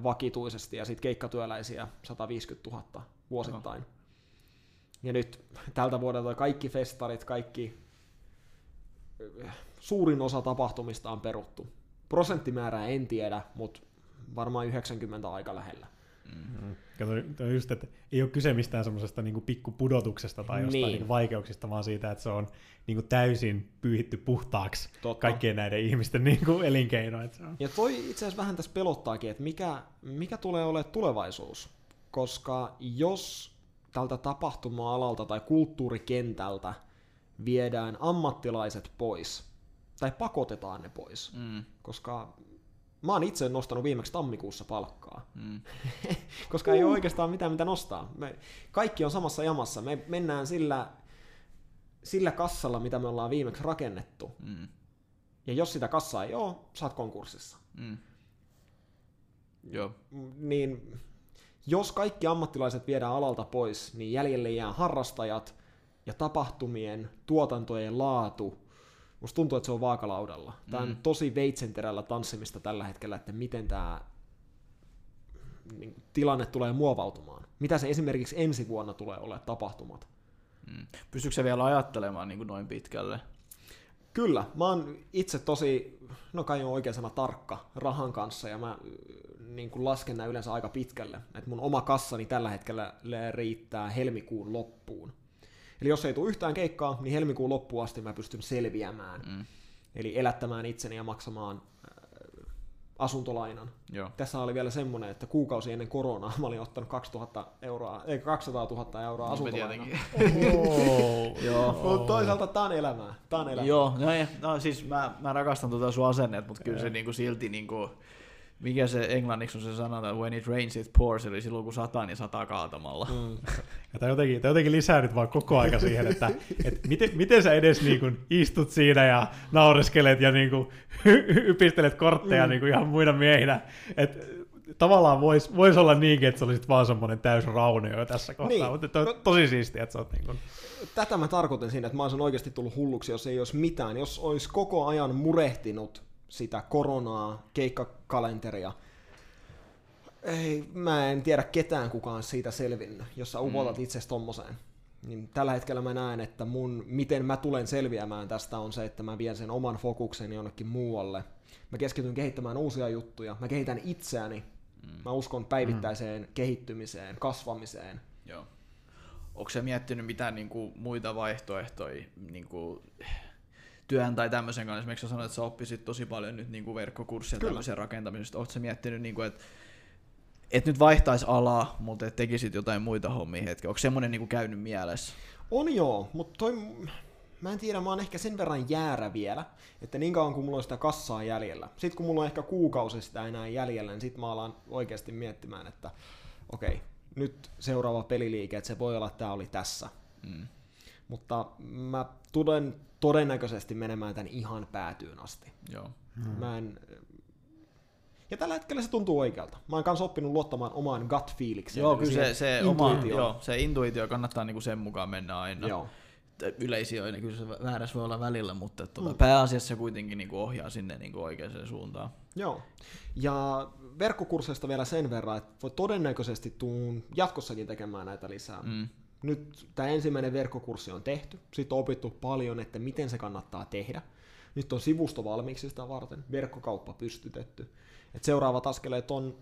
vakituisesti ja sitten keikkatyöläisiä 150 000 vuosittain. Ja nyt tältä vuodelta kaikki festarit, kaikki eh, suurin osa tapahtumista on peruttu. Prosenttimäärää en tiedä, mutta varmaan 90 aika lähellä. Mm. Kato, just, että ei ole kyse mistään semmoisesta niinku pikkupudotuksesta tai jostain Niin. niinku vaikeuksista, vaan siitä, että se on niinku täysin pyyhitty puhtaaksi Totta. kaikkien näiden ihmisten niinku elinkeino. Että se on. Ja toi itse asiassa vähän tässä pelottaakin, että mikä, mikä tulee olemaan tulevaisuus. Koska jos tältä tapahtuma-alalta tai kulttuurikentältä viedään ammattilaiset pois, tai pakotetaan ne pois, Mm. koska mä oon itse nostanut viimeksi tammikuussa palkkaa, Mm. koska ei ole oikeastaan mitään mitä nostaa. Me, kaikki on samassa jamassa. Me mennään sillä, sillä kassalla, mitä me ollaan viimeksi rakennettu. Mm. Ja jos sitä kassaa ei ole, sä oot konkurssissa. Mm. Joo. niin jos kaikki ammattilaiset viedään alalta pois, niin jäljelle jää harrastajat ja tapahtumien, tuotantojen laatu. Musta tuntuu, että se on vaakalaudalla. Tämä on Mm. tosi veitsenterällä tanssimista tällä hetkellä, että miten tämä niin, tilanne tulee muovautumaan. Mitä se esimerkiksi ensi vuonna tulee olemaan tapahtumat. Mm. Pystyykö se vielä ajattelemaan niin kuin noin pitkälle? Kyllä, mä oon itse tosi, no kai on oikein sana tarkka rahan kanssa ja mä niin kuin lasken nämä yleensä aika pitkälle. Et mun oma kassani tällä hetkellä riittää helmikuun loppuun. Eli jos ei tule yhtään keikkaa, niin helmikuun loppuun asti mä pystyn selviämään. Mm. Eli elättämään itseni ja maksamaan äh, asuntolainan. Joo. Tässä oli vielä semmoinen, että kuukausi ennen koronaa mä olin ottanut 2000 euroa, ei 200 000 euroa Niinpä asuntolainaa. Oh. Joo. Mutta toisaalta tää on elämää. Tää on elämää. Joo, no, ei, no siis mä, mä rakastan tuota sun asennet, mutta kyllä se niinku silti niinku, mikä se englanniksi on se sana, when it rains it pours, eli silloin kun sataa, niin sataa kaatamalla. Mm. Ja tämä jotenkin, tämä jotenkin lisää nyt vaan koko aika siihen, että, että miten, miten sä edes niin kuin istut siinä ja naureskelet ja niin kuin ypistelet kortteja Mm. niin kuin ihan muina miehinä. Et, tavallaan voisi vois olla niinkin, että sä olisit vaan semmoinen täys raunio tässä kohtaa, Niin. mutta to, tosi siistiä, että sä oot niin kuin, Tätä mä tarkoitin siinä, että mä olisin oikeasti tullut hulluksi, jos ei olisi mitään. Jos olisi koko ajan murehtinut sitä koronaa, keikkakalenteria. Ei, mä en tiedä ketään kukaan siitä selvinnyt, jos sä upotat mm. itsesi tommoseen. Niin tällä hetkellä mä näen, että mun, miten mä tulen selviämään tästä on se, että mä vien sen oman fokukseni jonnekin muualle. Mä keskityn kehittämään uusia juttuja. Mä kehitän itseäni. Mm. Mä uskon päivittäiseen mm. kehittymiseen, kasvamiseen. Joo. Onko se miettinyt mitään niinku muita vaihtoehtoja? Niinku, työn tai tämmöisen kanssa. Esimerkiksi sanoit, että sä oppisit tosi paljon nyt niin kuin verkkokurssia Kyllä. tämmöisen rakentamisesta. Oletko miettinyt, niin kuin, että et nyt vaihtaisi alaa, mutta et tekisit jotain muita hommia hetki. Onko semmoinen niin kuin käynyt mielessä? On joo, mutta toi, mä en tiedä, mä oon ehkä sen verran jäärä vielä, että niin kauan kun mulla on sitä kassaa jäljellä. Sitten kun mulla on ehkä kuukausi sitä enää jäljellä, niin sit mä alan oikeasti miettimään, että okei, nyt seuraava peliliike, että se voi olla, että tää oli tässä. Mm. Mutta mä tulen todennäköisesti menemään tämän ihan päätyyn asti. Joo. Mä en... Ja tällä hetkellä se tuntuu oikealta. Mä oon kanssa oppinut luottamaan omaan gut feelikseen. Joo, kyllä se, siihen se, oma, joo, se intuitio kannattaa niinku sen mukaan mennä aina. Joo. Yleisiä on, kyllä se väärässä voi olla välillä, mutta tuota, Mm. pääasiassa se kuitenkin niinku ohjaa sinne niinku oikeaan suuntaan. Joo. Ja verkkokursseista vielä sen verran, että voi todennäköisesti tuun jatkossakin tekemään näitä lisää. Mm. Nyt tämä ensimmäinen verkkokurssi on tehty, sitten on opittu paljon, että miten se kannattaa tehdä. Nyt on sivusto valmiiksi sitä varten, verkkokauppa pystytetty. Et seuraavat askeleet on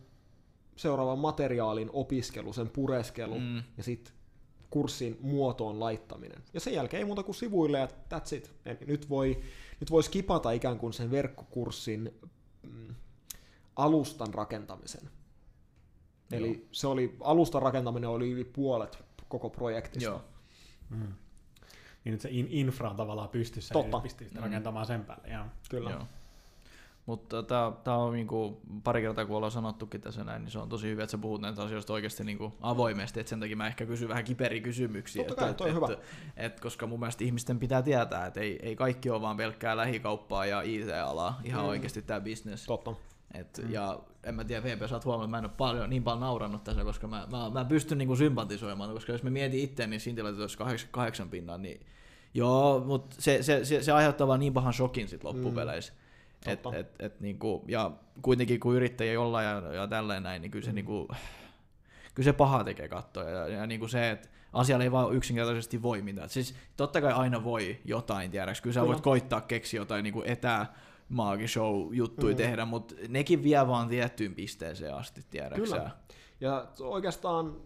seuraavan materiaalin opiskelu, sen pureskelu Mm. ja sitten kurssin muotoon laittaminen. Ja sen jälkeen ei muuta kuin sivuille ja that's it. Eli nyt voi, nyt voi skipata ikään kuin sen verkkokurssin mm, alustan rakentamisen. Eli Joo. se oli, alustan rakentaminen oli yli puolet koko projektista. Joo. Mm. Niin nyt se in, infra on tavallaan pystyssä, Totta. ja pystyy sitä Mm. rakentamaan sen päälle. Joo. Kyllä. Joo. Mutta tämä on niinku, pari kertaa, kun ollaan sanottukin tässä näin, niin se on tosi hyvä, että sä puhut näistä asioista oikeasti niinku avoimesti, että sen takia mä ehkä kysyn vähän kiperiä kysymyksiä. Totta että, kai, toi on että, hyvä. että, että, koska mun mielestä ihmisten pitää tietää, että ei, ei kaikki ole vaan pelkkää lähikauppaa ja IT-alaa, ihan Mm. oikeasti tämä business. Totta. Et, mm. Ja en mä tiedä, VP, sä oot huomannut, että mä en ole paljon, niin paljon naurannut tässä, koska mä, mä, mä pystyn niinku sympatisoimaan, koska jos mä mietin itse, niin siinä tilanteessa olisi 88 pinnaa, niin joo, mutta se, se, se, se aiheuttaa vaan niin pahan shokin sit loppupeleissä. Mm. Et, et, et, niinku, ja kuitenkin kun yrittäjä olla ja, ja tälleen näin, niin kyllä se, Mm. niinku, kyllä se paha tekee katsoa. Ja, ja niinku se, että asialla ei vaan yksinkertaisesti voi mitään. Siis totta kai aina voi jotain, tiedäks. Kyllä sä voit koittaa keksiä jotain niinku etä maagishow juttuja Mm. tehdä, mutta nekin vie vaan tiettyyn pisteeseen asti, tiedäks Kyllä. Ja oikeastaan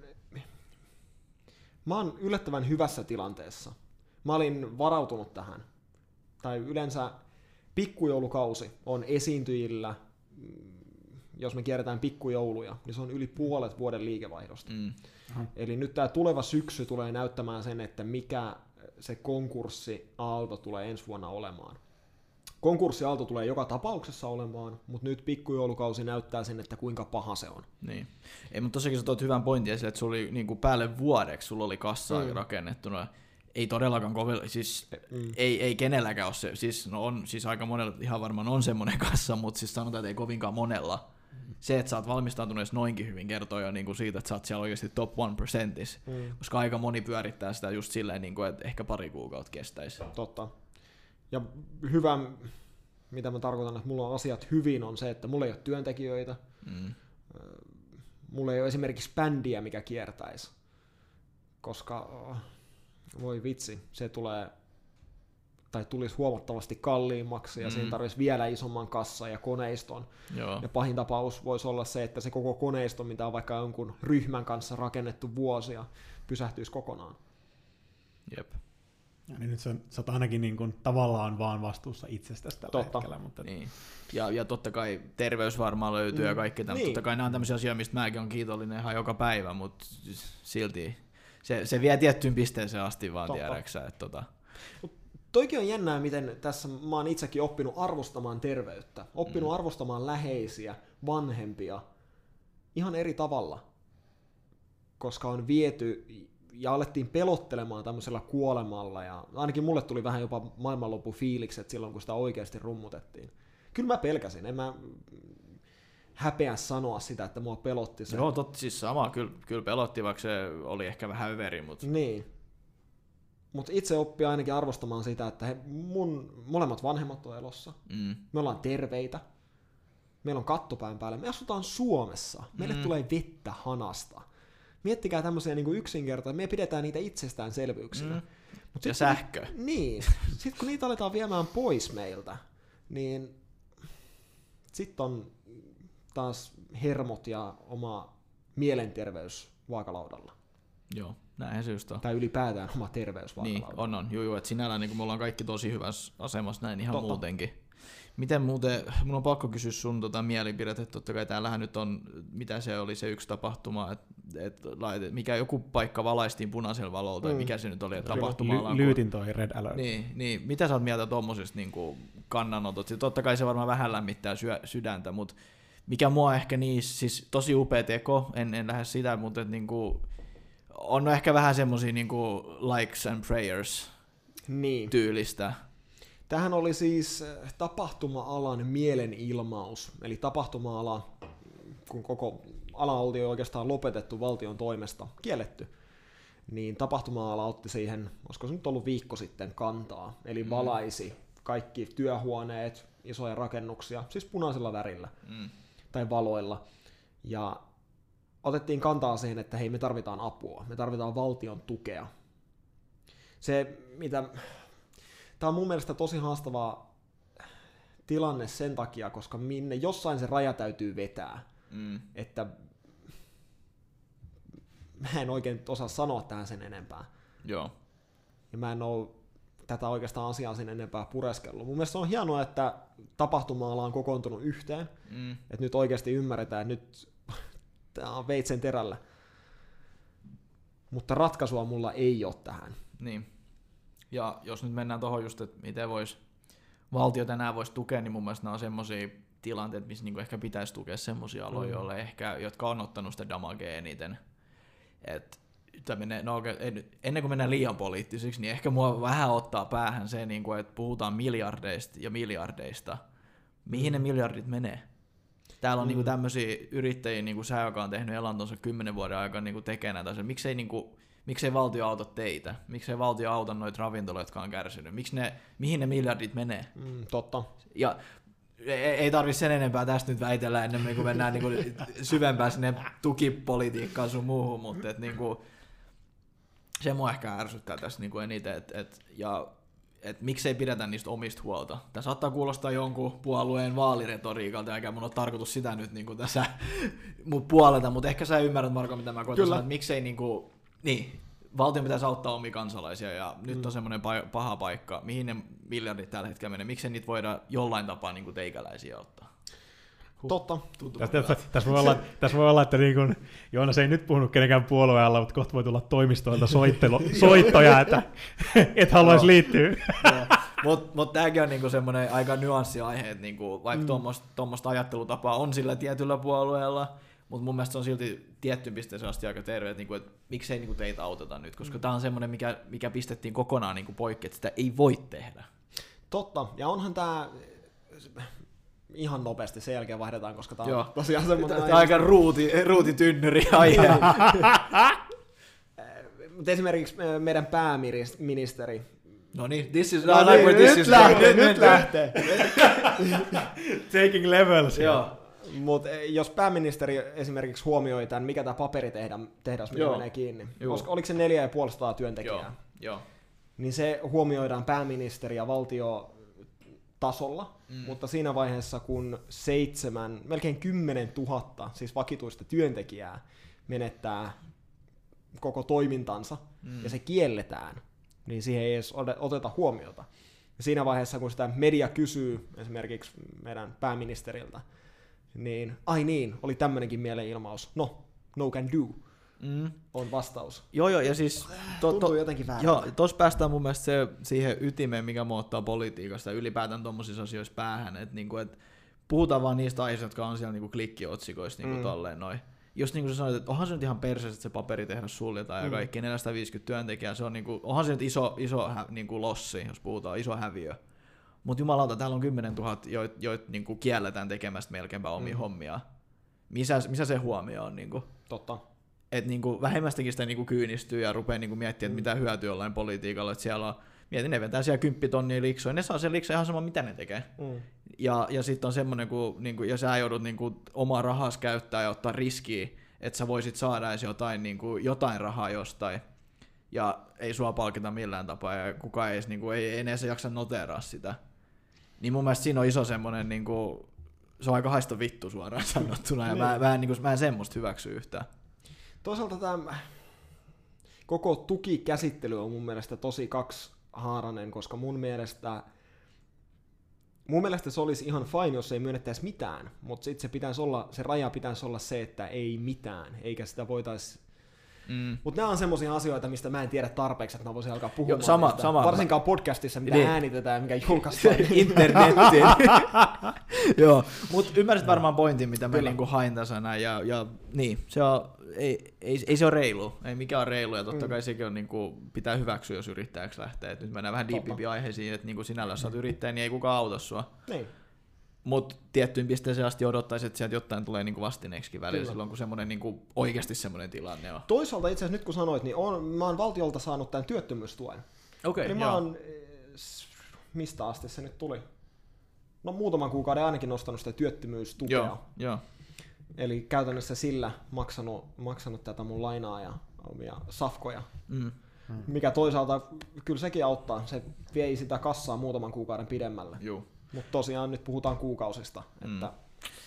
mä oon yllättävän hyvässä tilanteessa. Mä olin varautunut tähän. Tai yleensä pikkujoulukausi on esiintyjillä, mm, jos me kierretään pikkujouluja, niin se on yli puolet vuoden liikevaihdosta. Mm. Eli nyt tämä tuleva syksy tulee näyttämään sen, että mikä se konkurssiaalto tulee ensi vuonna olemaan. Konkurssiaalto tulee joka tapauksessa olemaan, mutta nyt pikkujoulukausi näyttää sen, että kuinka paha se on. Niin. Ei, mutta tosiaankin sä toit hyvän pointin esille, että sulla oli niin kuin päälle vuodeksi, sulla oli kassaa Mm. rakennettuna. Ei todellakaan kovin, siis Mm. ei, ei kenelläkään ole se, siis no on, siis aika monella ihan varmaan on semmoinen kassa, mutta siis sanotaan, että ei kovinkaan monella. Se, että sä oot valmistautunut noinkin hyvin, kertoo jo niin kuin siitä, että sä oot siellä oikeasti top 1%, Mm. koska aika moni pyörittää sitä just silleen, niin kuin, että ehkä pari kuukautta kestäisi. Totta. Ja hyvä, mitä mä tarkoitan, että mulla on asiat hyvin, on se, että mulla ei ole työntekijöitä, Mm. mulla ei ole esimerkiksi bändiä, mikä kiertäisi. Koska, voi vitsi, se tulee tai tulisi huomattavasti kalliimmaksi ja mm. Siinä tarvitsisi vielä isomman kassa ja koneiston. Joo, Ja pahin tapaus voisi olla se, että se koko koneisto, mitä on vaikka jonkun ryhmän kanssa rakennettu vuosia, pysähtyisi kokonaan. jep. Ja niin nyt sä, sä oot ainakin niin kuin, tavallaan vaan vastuussa itsestäsi tällä Totta. hetkellä. Mutta Niin. Ja, ja totta kai terveys varmaan löytyy mm. ja kaikki tämä. niin. Totta kai nämä on tämmöisiä asioita, mistä mäkin olen kiitollinen ihan joka päivä, mutta silti se, se vie tiettyyn pisteeseen asti vaan, Totta. tiedäksä. Että tota, Toikin on jännää, miten tässä mä oon itsekin oppinut arvostamaan terveyttä, oppinut Mm. arvostamaan läheisiä, vanhempia ihan eri tavalla, koska on viety ja alettiin pelottelemaan tämmöisellä kuolemalla ja ainakin mulle tuli vähän jopa maailmanloppu fiilikset silloin, kun sitä oikeasti rummutettiin. Kyllä mä pelkäsin, en mä häpeä sanoa sitä, että mua pelotti se. joo, totta, siis sama, kyllä, kyllä pelotti, vaikka se oli ehkä vähän överi, mutta Niin. Mutta itse oppii ainakin arvostamaan sitä, että he, mun molemmat vanhemmat on elossa. mm, Me ollaan terveitä. Meillä on kattopään päällä. Me asutaan Suomessa. Meille Mm. tulee vettä hanasta. Miettikää tämmöisiä niin yksinkertaisia. Me pidetään niitä itsestäänselvyyksinä. Mm. Mut ja sit kun- sähkö. Niin. Sitten kun niitä aletaan viemään pois meiltä, niin sitten on taas hermot ja oma mielenterveys vaakalaudalla. Joo, näinhän se just on. Tai ylipäätään oma terveys Niin, vaakalaudalla. on on. Juu, juu, että sinällään niin me ollaan kaikki tosi hyvässä asemassa näin ihan Totta. muutenkin. Miten muuten, mun on pakko kysyä sun tota mielipidettä, että totta kai täällähän nyt on, mitä se oli se yksi tapahtuma, että et, mikä joku paikka valaistiin punaisella valolla, tai Mm. mikä se nyt oli, että Ly- tapahtuma ly- lyytin toi Red Alert. Niin, niin, mitä sä oot mieltä tuommoisesta niin kannanotot? Sitten totta kai se varmaan vähän lämmittää syö, sydäntä, mutta mikä mua ehkä niissä, siis tosi upea teko, en, en lähde sitä, mutta et niin kuin, on ehkä vähän semmosia niin likes and prayers Niin. tyylistä. Tähän oli siis äh, tapahtuma-alan mielenilmaus, eli tapahtuma-ala, kun koko ala oli oikeastaan lopetettu valtion toimesta, kielletty, niin tapahtuma-ala otti siihen, olisiko se nyt ollut viikko sitten, kantaa, eli valaisi kaikki työhuoneet, isoja rakennuksia, siis punaisella värillä Mm. tai valoilla, ja otettiin kantaa siihen, että hei, me tarvitaan apua, me tarvitaan valtion tukea. Se, mitä... Tämä on mun mielestä tosi haastava tilanne sen takia, koska minne jossain se raja täytyy vetää, Mm. että mä en oikein osaa sanoa tähän sen enempää. Joo. Ja mä en ole tätä oikeastaan asiaa sen enempää pureskellut. Mun mielestä se on hienoa, että tapahtuma-ala on kokoontunut yhteen, Mm. että nyt oikeasti ymmärretään, että nyt tämä on veitsen terällä. Mutta ratkaisua mulla ei ole tähän. Niin. Ja jos nyt mennään tuohon just, että miten vois valtio tänään voisi tukea, niin mun mielestä nämä on semmoisia tilanteita, missä niinku ehkä pitäisi tukea semmoisia aloja, Mm. joille ehkä, jotka on ottanut sitä damagea eniten. Et, menee, no, en- ennen kuin mennään liian poliittisiksi, niin ehkä mua vähän ottaa päähän se, niin kuin, että puhutaan miljardeista ja miljardeista. Mihin ne miljardit menee? Täällä on mm. niinku tämmöisiä yrittäjiä, niin kuin sä, joka on tehnyt elantonsa kymmenen vuoden aikana niinku tekee näitä asioita. Miksei, niinku, miksei valtio auta teitä? Miksei valtio auta noita ravintoloita, jotka on kärsinyt? Miksi ne, mihin ne miljardit menee? Mm, totta. Ja ei, tarvi sen enempää tästä nyt väitellä ennen kuin mennään niinku syvempään sinne tukipolitiikkaan sun muuhun, mutta et niinku, se mua ehkä ärsyttää tässä niinku eniten, et, et, ja et miksei pidetä niistä omista huolta. Tämä saattaa kuulostaa jonkun puolueen vaaliretoriikalta, eikä mun ole tarkoitus sitä nyt niinku tässä mun puolelta, mutta ehkä sä ymmärrät Marko, mitä mä koitan sanoa, että miksei niinku, niin, valtion pitäisi auttaa omia kansalaisia ja nyt Mm. on semmoinen pa- paha paikka, mihin ne miljardit tällä hetkellä menee, miksei niitä voida jollain tapaa niinku teikäläisiä ottaa. Totta. Tuntuu Tässä, tässä, voi olla, tässä voi olla, että niin kun, Joonas ei nyt puhunut kenenkään puolueen alla, mutta kohta voi tulla toimistoilta soittelu, soittoja, että et haluaisi liittyä. Mutta mut tämäkin on niinku semmoinen aika nyanssiaihe, että niinku, vaikka mm. tuommoista ajattelutapaa on sillä tietyllä puolueella, mutta mun mielestä se on silti tiettyyn pisteeseen asti aika terve, että niinku, et miksei niinku teitä auteta nyt, koska mm. tämä on semmoinen, mikä, mikä pistettiin kokonaan niinku poikki, että sitä ei voi tehdä. Totta. Ja onhan tämä ihan nopeasti sen jälkeen vaihdetaan, koska tämä Joo. on tosiaan semmoinen Tämä on aika ruuti, ruutitynnyri aihe. Mutta esimerkiksi meidän pääministeri. no niin, this is, No like niin, where this nyt is lähtee, nyt lähtee. Taking levels. Joo, Mutta jos pääministeri esimerkiksi huomioi tämän, mikä tämä paperitehdas, mikä Joo. menee kiinni, koska oliko se neljä ja puolisataa työntekijää, joo, joo. niin se huomioidaan pääministeri- ja valtiotasolla, mm. mutta siinä vaiheessa, kun seitsemän, melkein kymmenen tuhatta, siis vakituista työntekijää, menettää koko toimintansa, mm. ja se kielletään, niin siihen ei edes oteta huomiota. Ja siinä vaiheessa, kun sitä media kysyy esimerkiksi meidän pääministeriltä, niin ai niin, oli tämmöinenkin mielenilmaus. No, no can do, Mm. on vastaus. Joo, joo, ja siis... To, Tuntuu jotenkin väärältä. Joo, tuossa päästään mun mielestä se, siihen ytimeen, mikä mua ottaa politiikasta ja ylipäätään tuommoisissa asioissa päähän, että niinku, et puhutaan vaan niistä aiheista, jotka on siellä niinku klikkiotsikoissa niinku Mm. tolleen noin. Just niin kuin sä sanoit, että onhan se nyt ihan perseestä, että se paperitehdas suljetaan ja Mm. kaikki 450 työntekijää, se on niinku, onhan se nyt iso, iso hä, niinku lossi, jos puhutaan, iso häviö. Mutta jumalauta, täällä on 10 000, joita joit, niinku kielletään tekemästä melkeinpä omia Mm. mm. hommia. Missä, missä se huomio on? Niinku? Totta. että niinku vähemmästäkin sitä niinku kyynistyy ja rupeaa niinku miettimään, että Mm. mitä hyötyä jollain politiikalla, että siellä on, mietin, ne vetää siellä kymppitonnia liksoja, ne saa sen liksoja ihan sama, mitä ne tekee. Mm. Ja, ja sitten on semmoinen, kun niinku, ja sä joudut niinku, omaa rahas käyttää ja ottaa riskiä, että sä voisit saada edes jotain, niinku, jotain rahaa jostain, ja ei sua palkita millään tapaa, ja kukaan ei edes, niinku, ei, ei edes jaksa noteraa sitä. Niin mun mielestä siinä on iso semmoinen, niinku, se on aika haista vittu suoraan sanottuna, ja mä, mä, en, niinku, mä en semmoista hyväksy yhtään. Toisaalta tämä, koko tukikäsittely on mun mielestä tosi kaksihaarainen, koska mun mielestä Mun mielestä se olisi ihan fine, jos ei myönnettäisi mitään, mutta sitten se, pitäisi olla, se raja pitäisi olla se, että ei mitään, eikä sitä voitaisi Mm. mutta nämä on semmoisia asioita, mistä mä en tiedä tarpeeksi, että mä voisin alkaa puhumaan. Joo, sama- niistä. sama. Varsinkaan podcastissa, mitä Niin. äänitetään mikä julkaistaan. internettiin. Joo, mutta ymmärsit varmaan pointin, mitä mä niinku hain tässä näin, ja, ja niin, se on, ei, ei, ei se ole reilu, ei mikään ole reilu, ja totta Mm. kai sekin on, niinku, pitää hyväksyä, jos yrittäjäksi lähtee. Et nyt mennään vähän Totta. deepimpiin aiheisiin, että niinku sinällä jos sä oot yrittäjä, niin ei kukaan auta sua. niin. Mutta tiettyyn pisteeseen asti odottaisi, että sieltä jotain tulee niinku vastineeksi välillä Kyllä. silloin, kun semmoinen niinku, oikeasti semmoinen tilanne on. Toisaalta itse asiassa nyt kun sanoit, niin on, mä oon valtiolta saanut tämän työttömyystuen. Okei, Eli mä oon, eh, mistä asti se nyt tuli? No muutaman kuukauden ainakin nostanut sitä työttömyystukea. Joo, joo. Eli käytännössä sillä maksanut, maksanut tätä mun lainaa ja omia safkoja. Mm. Mikä toisaalta, kyllä sekin auttaa. Se vei sitä kassaa muutaman kuukauden pidemmälle. Juu. Mutta tosiaan nyt puhutaan kuukausista. Mm. Että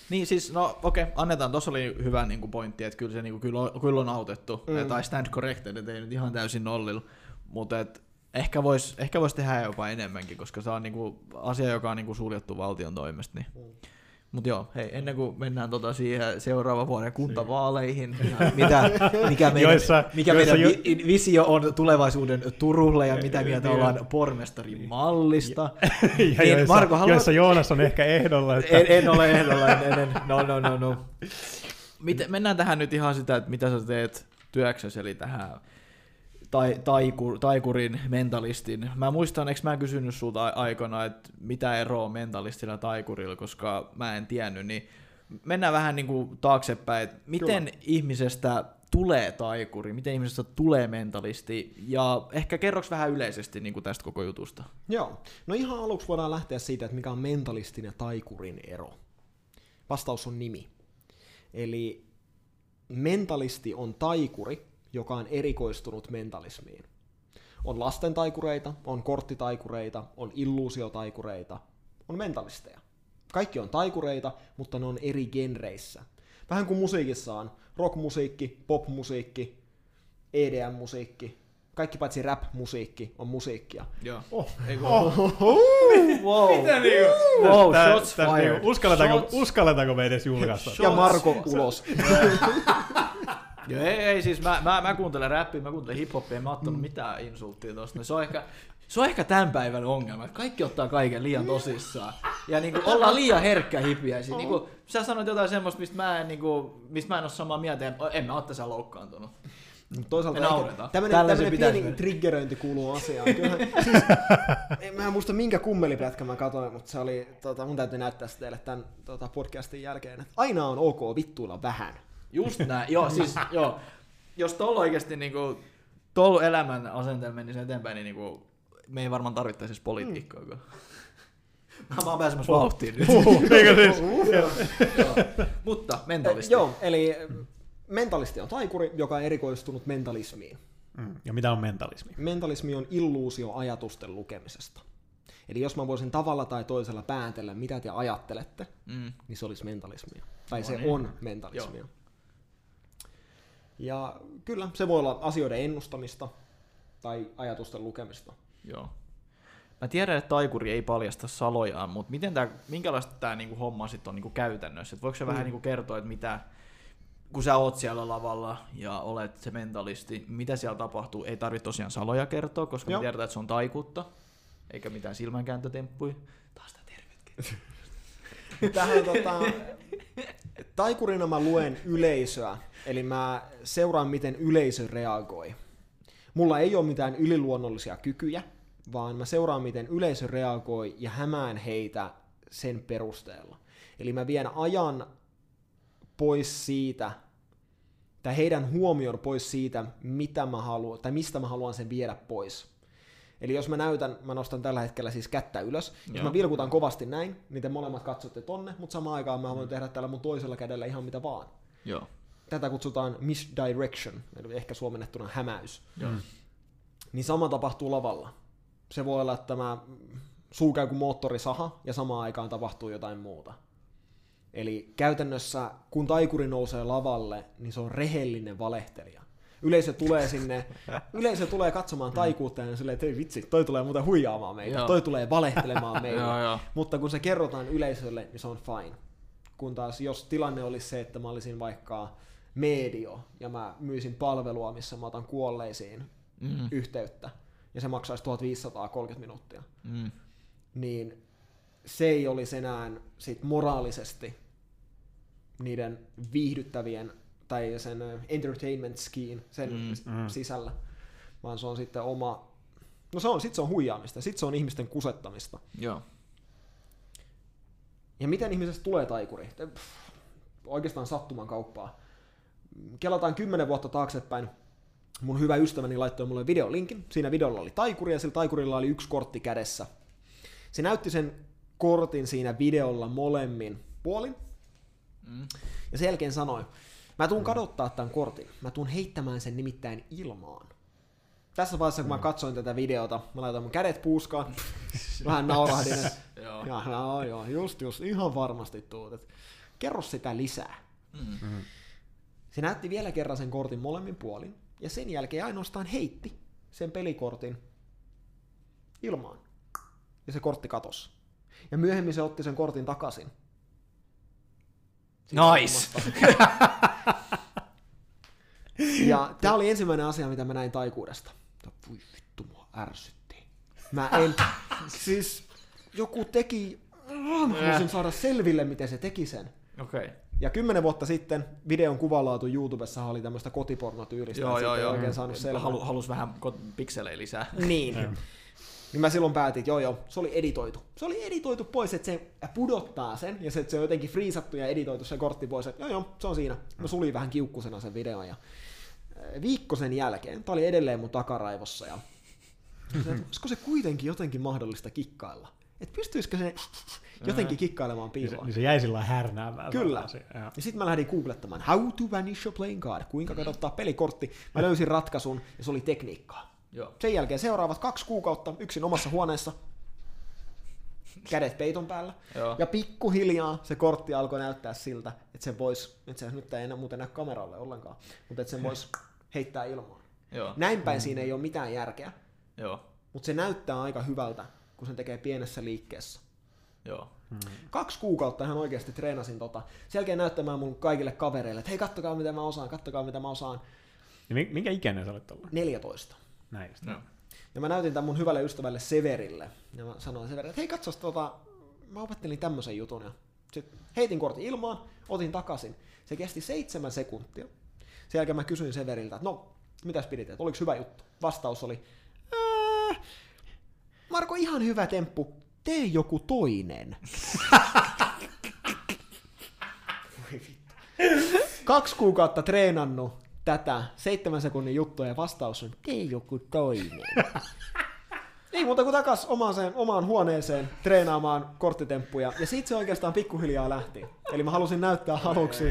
Niin siis, no okei, okay, annetaan, tuossa oli hyvä niin kuin pointti, että kyllä se niin kuin, kyllä, on, kyllä on autettu, Mm. tai stand corrected, että ei nyt ihan täysin nollilla, mutta et, ehkä voisi ehkä vois tehdä jopa enemmänkin, koska se on niin kuin, asia, joka on niin kuin, suljettu valtion toimesta. Niin. Mm. Mutta joo, hei, ennen kuin mennään tota siihen seuraavan vuoden kuntavaaleihin, ja mitä, mikä meidän, Joissa- mikä joissa meidän jo- vi- visio on tulevaisuuden Turulle ja mitä mieltä ollaan pormestarin mallista. ja Niin, joissa, Marko, haluat- joissa Joonas on ehkä ehdolla. Että... En, en ole ehdolla, en, en, en. No, no, no, no. Miten, mennään tähän nyt ihan sitä, että mitä sä teet työksessä, eli tähän tai, taikur, taikurin mentalistin. Mä muistan, eikö mä kysynyt sulta aikana, että mitä eroa on mentalistilla ja taikurilla, koska mä en tiennyt, niin mennään vähän niin kuin taaksepäin, että miten Kyllä. ihmisestä tulee taikuri, miten ihmisestä tulee mentalisti, ja ehkä kerroks vähän yleisesti niin kuin tästä koko jutusta. Joo. No ihan aluksi voidaan lähteä siitä, että mikä on mentalistin ja taikurin ero. Vastaus on nimi. Eli mentalisti on taikuri, joka on erikoistunut mentalismiin. On lasten taikureita, on korttitaikureita, on illuusiotaikureita, on mentalisteja. Kaikki on taikureita, mutta ne on eri genreissä. Vähän kuin musiikissa on rockmusiikki, popmusiikki, EDM-musiikki, kaikki paitsi rap-musiikki on musiikkia. Joo. Oh, Ei kun- oh, Wow. Mitä niinku? Wow, Tää- shots tää- fired. niinku, Uskalletaanko, Shots. uskalletaanko me edes julkaista? Ja Marko ulos. Joo, ei, ei, siis mä, mä, mä kuuntelen räppiä, mä kuuntelen hiphoppia, en mä ottanut mitään insulttia tosta. Se on ehkä, se on ehkä tämän päivän ongelma, että kaikki ottaa kaiken liian tosissaan. Ja niinku ollaan liian herkkä hipiäisiä. Niinku, sä sanoit jotain semmoista, mistä mä en, niinku, mistä mä en ole samaa mieltä, en, en mä oo tässä loukkaantunut. Toisaalta Me ehkä nauretaan. tämmönen, tämmönen pieni mennä. triggeröinti kuuluu asiaan. Kyllähän, siis, en, mä en muista minkä kummelipätkä mä katsoin, mutta se oli, tota, mun täytyy näyttää se teille tämän tota, podcastin jälkeen. Että aina on ok vittuilla vähän. Just näin, joo, siis joo. Jos tuolla oikeesti niinku, tuolla elämän asenteella menisi eteenpäin, niin niinku, me ei varmaan tarvittaisi edes politiikkaa. Mm. Mä oon pääsemässä vauhtiin nyt. Eikö siis? Joo. Mutta mentalisti. Joo, eli mentalisti on taikuri, joka on erikoistunut mentalismiin. Mm, Ja mitä on mentalismi? Mentalismi on illuusio ajatusten lukemisesta. Eli jos mä voisin tavalla tai toisella päätellä, mitä te ajattelette, Mm. niin se olisi mentalismia. Tai No se niin. on mentalismia. Ja kyllä, se voi olla asioiden ennustamista tai ajatusten lukemista. Joo. Mä tiedän, että taikuri ei paljasta salojaan, mutta miten tää, minkälaista tämä niinku homma sitten on niinku käytännössä? Et voiko se mm. vähän niinku kertoa, että mitä, kun sä oot siellä lavalla ja olet se mentalisti, mitä siellä tapahtuu? Ei tarvitse tosiaan saloja kertoa, koska Joo. me tiedetään, että se on taikuutta, eikä mitään silmänkääntötemppuja. Taas tää tervetkin. Tähän tota, taikurina mä luen yleisöä, eli mä seuraan, miten yleisö reagoi. Mulla ei ole mitään yliluonnollisia kykyjä, vaan mä seuraan, miten yleisö reagoi ja hämään heitä sen perusteella. Eli mä vien ajan pois siitä, tai heidän huomion pois siitä, mitä mä haluan, tai mistä mä haluan sen viedä pois. Eli jos mä näytän, mä nostan tällä hetkellä siis kättä ylös, jos Joo. mä vilkutan kovasti näin, niin te molemmat katsotte tonne, mutta samaan aikaan mä voin tehdä tällä mun toisella kädellä ihan mitä vaan. Joo. Tätä kutsutaan misdirection, eli ehkä suomennettuna hämäys. Joo. Niin sama tapahtuu lavalla. Se voi olla, että tämä suu käy kuin moottorisaha ja samaan aikaan tapahtuu jotain muuta. Eli käytännössä, kun taikuri nousee lavalle, niin se on rehellinen valehtelija. Yleisö tulee sinne, yleisö tulee katsomaan taikuutta ja silleen, että ei vitsi, toi tulee muuten huijaamaan meitä, Joo. toi tulee valehtelemaan. Joo, joo. Mutta kun se kerrotaan yleisölle, niin se on fine. Kun taas jos tilanne olisi se, että mä olisin vaikka medio ja mä myisin palvelua, missä mä otan kuolleisiin Mm. yhteyttä ja se maksaisi 1530 minuuttia, Mm. niin se ei olisi enää sit moraalisesti niiden viihdyttävien tai sen entertainment skiin sen Mm, mm. sisällä, vaan se on sitten oma, no se on, sit se on huijaamista, sit se on ihmisten kusettamista. Joo. Ja miten ihmisestä tulee taikuri? Pff, Oikeastaan sattuman kauppaa. Kelataan kymmenen vuotta taaksepäin. Mun hyvä ystäväni laittoi mulle videolinkin. Siinä videolla oli taikuri ja sillä taikurilla oli yksi kortti kädessä. Se näytti sen kortin siinä videolla molemmin puolin. Mm. Ja sen jälkeen sanoi, mä tuun kadottaa tämän kortin. Mä tuun heittämään sen nimittäin ilmaan. Tässä vaiheessa, kun mä katsoin tätä videota, mä laitoin mun kädet puuskaan, vähän naurahdin, Joo. ja, no, joo, just, just, ihan varmasti tuut. Et, kerro sitä lisää. Mm. Se näytti vielä kerran sen kortin molemmin puolin, ja sen jälkeen ainoastaan heitti sen pelikortin ilmaan. Ja se kortti katosi. Ja myöhemmin se otti sen kortin takaisin. Nice! Ja tämä oli ensimmäinen asia, mitä mä näin taikuudesta. Voi vittu, mua ärsytti. Mä en, siis joku teki, mä haluaisin saada selville, miten se teki sen. Okei. Okay. Ja kymmenen vuotta sitten videon kuvalaatu YouTubessa oli tämmöistä kotipornotyylistä, Joo, joo, joo. oikein saanut selvää. Halu, halus vähän pikselejä lisää. Niin. Niin mä silloin päätin, että joo joo, se oli editoitu. Se oli editoitu pois, että se pudottaa sen, ja se, että se on jotenkin friisattu ja editoitu se kortti pois, että joo joo, se on siinä. Mä sulin vähän kiukkusena sen videon, ja äh, viikko sen jälkeen, tää oli edelleen mun takaraivossa, ja se, olisiko se kuitenkin jotenkin mahdollista kikkailla? Että pystyisikö se jotenkin kikkailemaan Niin se, piiloon? niin se jäi sillä härnäämään. Kyllä. joo. Ja sitten mä lähdin googlettamaan How to vanish a playing card, kuinka kadottaa pelikortti. Mä löysin ratkaisun ja se oli tekniikkaa. Joo. Sen jälkeen seuraavat kaksi kuukautta yksin omassa huoneessa, kädet peiton päällä. Joo. Ja pikkuhiljaa se kortti alkoi näyttää siltä, että se voisi, että se nyt ei enää muuten näy kameralle ollenkaan, mutta että sen voisi heittää ilmaan. Joo. Näin päin siinä ei ole mitään järkeä, Joo. mutta se näyttää aika hyvältä, kun sen tekee pienessä liikkeessä. Joo. Kaksi kuukautta ihan oikeasti treenasin tota. Sen jälkeen näyttämään mun kaikille kavereille, että hei kattokaa mitä mä osaan, kattokaa mitä mä osaan. Ja mi- minkä ikäinen sä olet ollut? 14. Näin just. Joo. Ja mä näytin tämän mun hyvälle ystävälle Severille. Ja mä sanoin Severille, että hei katsos tota, mä opettelin tämmöisen jutun. Ja sit heitin kortin ilmaan, otin takaisin. Se kesti seitsemän sekuntia. Sen jälkeen mä kysyin Severiltä, että no, mitäs pidit, että oliko hyvä juttu? Vastaus oli, "Ää, Marko, ihan hyvä temppu, tee joku toinen. Kaksi kuukautta treenannut tätä seitsemän sekunnin juttua ja vastaus on, tee joku toinen. Ei muuta kuin takas omaan, omaan huoneeseen treenaamaan korttitemppuja. Ja siitä se oikeastaan pikkuhiljaa lähti. Eli mä halusin näyttää aluksi,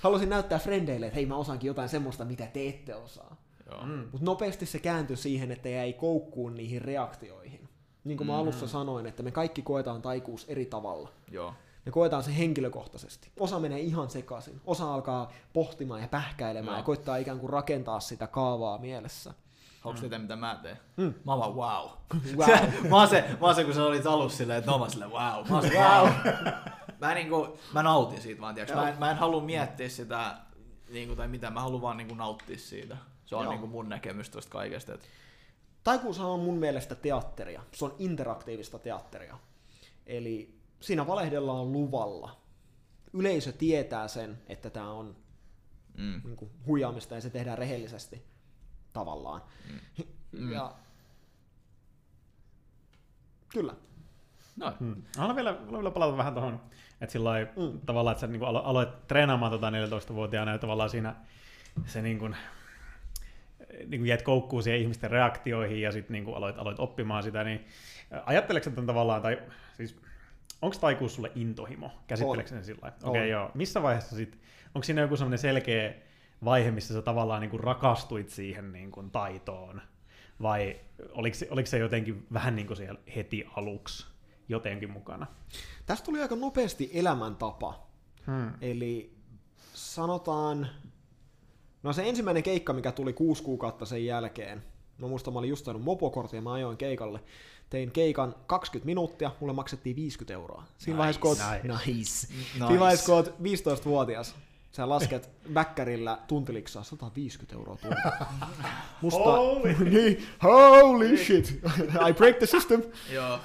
halusin näyttää frendeille, että hei mä osaankin jotain semmoista, mitä te ette osaa. Mm. Mutta nopeasti se kääntyi siihen, että jäi koukkuun niihin reaktioihin. Niin kuin mä alussa sanoin, että me kaikki koetaan taikuus eri tavalla. Joo. Me koetaan se henkilökohtaisesti. Osa menee ihan sekaisin. Osa alkaa pohtimaan ja pähkäilemään Joo. ja koittaa ikään kuin rakentaa sitä kaavaa mielessä. Haluatko tietää, mitä mä teen? Mm. Mä vaan wow. Wow. mä, oon se, mä oon se, kun sä olit alussa silleen, että no mä oon silleen wow. Mä oon se wow. mä, niinku, mä nautin siitä vaan, tiiäks. Mä, en, mä en halua miettiä sitä, niinku, tai mitä, mä haluan vaan niinku nauttia siitä. Se on Joo. niinku mun näkemys tosta kaikesta. Et, Taikuushan on mun mielestä teatteria. Se on interaktiivista teatteria. Eli siinä valehdellaan luvalla. Yleisö tietää sen, että tämä on mm. niin kuin, huijaamista ja se tehdään rehellisesti tavallaan. Mm. Ja kyllä. Noin. Hmm. Haluan vielä, haluan vielä palata vähän tuohon, että sillä lailla, Mm. tavallaan, että sä niin alo- aloit treenaamaan tota 14-vuotiaana ja tavallaan siinä se niin kuin, niin kuin jäit koukkuun siihen ihmisten reaktioihin ja sitten niin aloit, aloit oppimaan sitä, niin ajatteleeko sä tämän tavallaan, tai siis onko taikuus sulle intohimo? Käsitteleekö sen sillä? Okei, On. joo. Missä vaiheessa sitten, onko siinä joku semmoinen selkeä vaihe, missä sä tavallaan niin kuin rakastuit siihen niin kuin taitoon? Vai oliko oliko se jotenkin vähän niin kuin siellä heti aluksi jotenkin mukana? Tästä tuli aika nopeasti elämäntapa. Hmm. Eli sanotaan No se ensimmäinen keikka, mikä tuli kuusi kuukautta sen jälkeen, mä muistan, mä olin just saanut mopokortin ja mä ajoin keikalle. Tein keikan 20 minuuttia, mulle maksettiin 50 euroa. Siinä vaiheessa, kun oot, Nice. nice. Nice. Siinä vaiheessa, kun oot 15-vuotias, sä lasket bäkkärillä tuntiliksaa 150 euroa tunti. Musta, Holy. niin, holy shit, I break the system. Joo.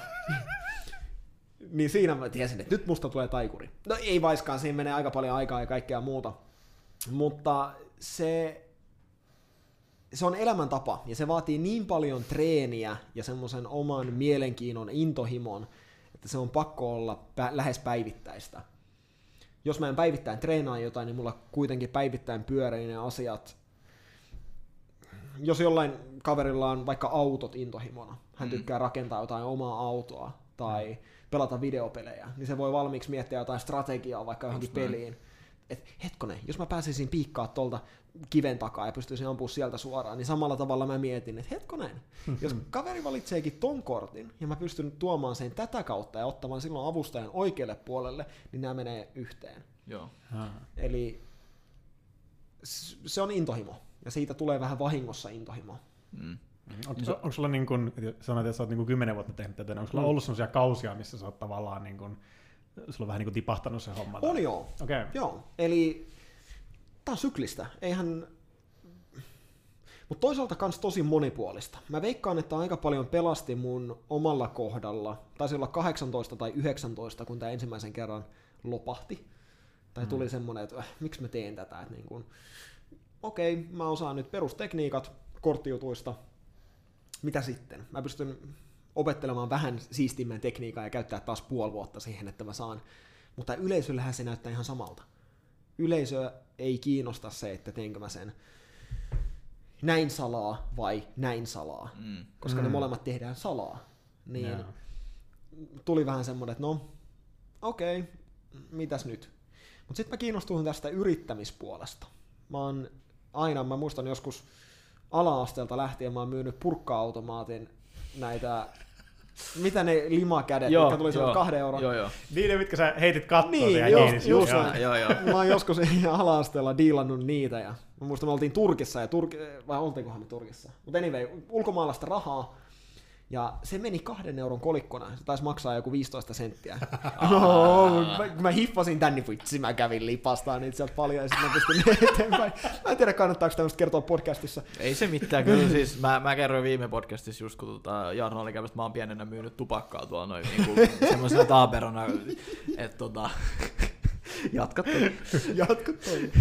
Niin siinä mä tiesin, että nyt musta tulee taikuri. No ei vaiskaan, siinä menee aika paljon aikaa ja kaikkea muuta. Mutta se, se on elämäntapa ja se vaatii niin paljon treeniä ja semmoisen oman mielenkiinnon, intohimon, että se on pakko olla pä- lähes päivittäistä. Jos mä en päivittäin treenaa jotain, niin mulla kuitenkin päivittäin pyörii ne asiat. Jos jollain kaverilla on vaikka autot intohimona, hän tykkää rakentaa jotain omaa autoa tai pelata videopelejä, niin se voi valmiiksi miettiä jotain strategiaa vaikka johonkin peliin. Et hetkonen, jos mä pääsisin piikkaa tuolta kiven takaa ja pystyisin ampumaan sieltä suoraan, niin samalla tavalla mä mietin, että hetkonen, jos kaveri valitseekin ton kortin ja mä pystyn tuomaan sen tätä kautta ja ottamaan silloin avustajan oikealle puolelle, niin nämä menee yhteen. Joo. Ah. Eli se on intohimo ja siitä tulee vähän vahingossa intohimo. Mm. Onko, no. onko sulla niin kuin, sanoit, että sä oot niin kuin 10 vuotta tehnyt tätä, niin onko sulla Mm. ollut sellaisia kausia, missä sä oot tavallaan niin kuin, sulla on vähän niin kuin tipahtanut se homma? tai- On joo. Okei. Okay. Joo, eli tää on syklistä. Eihän... Mutta toisaalta kans tosi monipuolista. Mä veikkaan, että aika paljon pelasti mun omalla kohdalla. Taisi olla 18 tai 19, kun tämä ensimmäisen kerran lopahti. Tai tuli semmonen, että äh, miksi mä teen tätä. Että niin kun, okei, mä osaan nyt perustekniikat korttijutuista. Mitä sitten? Mä pystyn opettelemaan vähän siistimmän tekniikan ja käyttää taas puoli vuotta siihen, että mä saan. Mutta yleisöllähän se näyttää ihan samalta. Yleisö ei kiinnosta se, että teenkö mä sen näin salaa vai näin salaa, Mm. koska mm. ne Mm. molemmat tehdään salaa. Niin Joo. tuli vähän semmoinen, että no, okei, okay, mitäs nyt? Mutta sitten mä kiinnostuin tästä yrittämispuolesta. Mä oon aina, mä muistan joskus ala-asteelta lähtien, mä oon myynyt purkka-automaatin näitä, mitä ne limakädet, Joo, jotka tuli silloin kahden euron. Joo, joo. Niiden, mitkä sä heitit kattoon Niin, siihen just- kiinni. just Joo. Joo, joo. Mä oon joskus ala-asteella diilannut niitä ja mä muistan, me oltiin Turkissa ja Turki, vai oltiinkohan me Turkissa. Mutta anyway, ulkomaalaista rahaa ja se meni kahden euron kolikkona. Se taisi maksaa joku 15 senttiä. no, mä, mä hiffasin tän, niin vitsi mä kävin lipastaan niitä sieltä paljon ja sitten mä pystyn eteenpäin. Mä en tiedä kannattaako tämmöistä kertoa podcastissa. Ei se mitään, kyllä siis mä, mä kerroin viime podcastissa just kun tota, Jarno oli käynyt, että mä oon pienenä myynyt tupakkaa tuolla noin niinku, semmoisena taaperona, että tota, jatka toki. Jatka toi.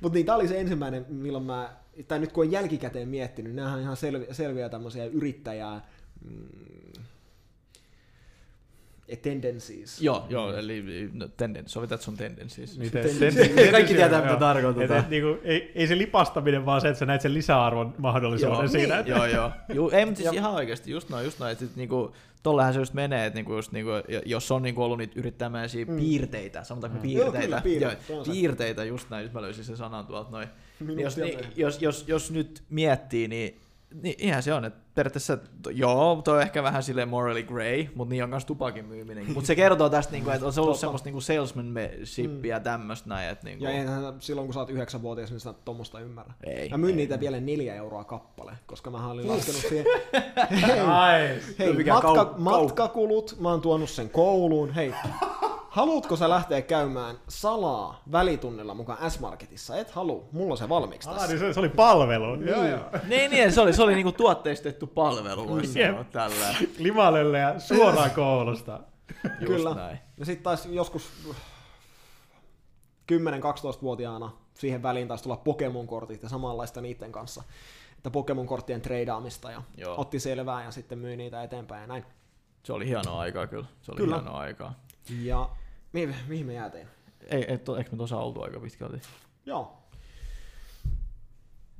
Mutta niin, tää oli se ensimmäinen, milloin mä, tai nyt kun on jälkikäteen miettinyt, nämä on ihan selviä, selviä tämmöisiä yrittäjää, tendencies. Joo, joo, eli no, tendens, sovitat sun tendencies. Niitä- Ten- ten- Kaikki tietää, mitä joo. tarkoitetaan. Et- niinku, ei, ei se lipastaminen, vaan se, että sä näet sen lisäarvon mahdollisuuden Joo, siinä. niin. Joo, joo. Ju, ei, mutta siis ihan oikeasti, just noin, just noin, että sit niinku, tollehan se just menee, että niinku just niinku, jos on niinku ollut niitä yrittämäisiä Mm. piirteitä, sanotaanko Mm. Joo, piirteitä, kyllä, joo, toi on se. piirteitä just näin, nyt mä löysin sen sanan tuolta noin. Minuutti Jos, niin, jos, jos, jos nyt miettii, niin, niin ihan se on, että periaatteessa, to- joo, toi on ehkä vähän sille morally grey, mutta niin on myös tupakin myyminen. Mutta se kertoo tästä, niinku, että on se ollut semmoista niinku salesmanshipia ja tämmöistä näin, että niinku, Ja eihän silloin, kun sä oot yhdeksänvuotias, niin sä et tommosta ymmärrä. ei. Mä myin ei. niitä vielä neljä euroa kappale, koska mä olin laskenut siihen. Hei, Nice. hei matka, kau- kau- matkakulut, mä oon tuonut sen kouluun. Hei, haluatko sä lähteä käymään salaa välitunnilla mukaan S-Marketissa? Et halua, mulla on se valmiiksi Ah, tässä. niin se, se oli palvelu. Joo, Niin. joo. Niin, niin, se oli, se oli niinku tuotteistettu palvelu, voisi sanoa tällä. Limalelle ja suoraan koulusta. Just Kyllä. näin. Ja sitten taisi joskus 10-12-vuotiaana siihen väliin taisi tulla Pokemon-kortit ja samanlaista niiden kanssa. Että Pokemon-korttien treidaamista ja Joo. otti selvää ja sitten myi niitä eteenpäin ja näin. Se oli hienoa aikaa kyllä. Se oli Kyllä. hienoa aikaa. Ja mihin, mihin me jäätiin? Ei, to, eikö me tuossa oltu aika pitkälti? Joo.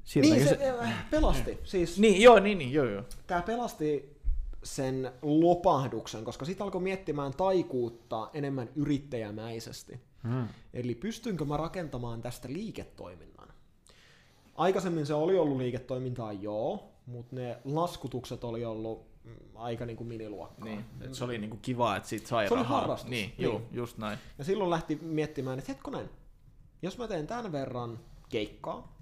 Siirrytäänkö Niin, se, se pelasti. Siis Niin, joo, niin, niin, joo, joo. tämä pelasti sen lopahduksen, koska sitten alkoi miettimään taikuutta enemmän yrittäjämäisesti. Hmm. Eli pystynkö mä rakentamaan tästä liiketoiminnan? Aikaisemmin se oli ollut liiketoimintaa, joo, mutta ne laskutukset oli ollut aika niin kuin miniluokkaa. Niin, et se oli niinku kiva, että siitä sai Se oli rahaa. harrastus, Niin, niin. joo, just näin. Ja silloin lähti miettimään, että hetkonen, jos mä teen tämän verran keikkaa,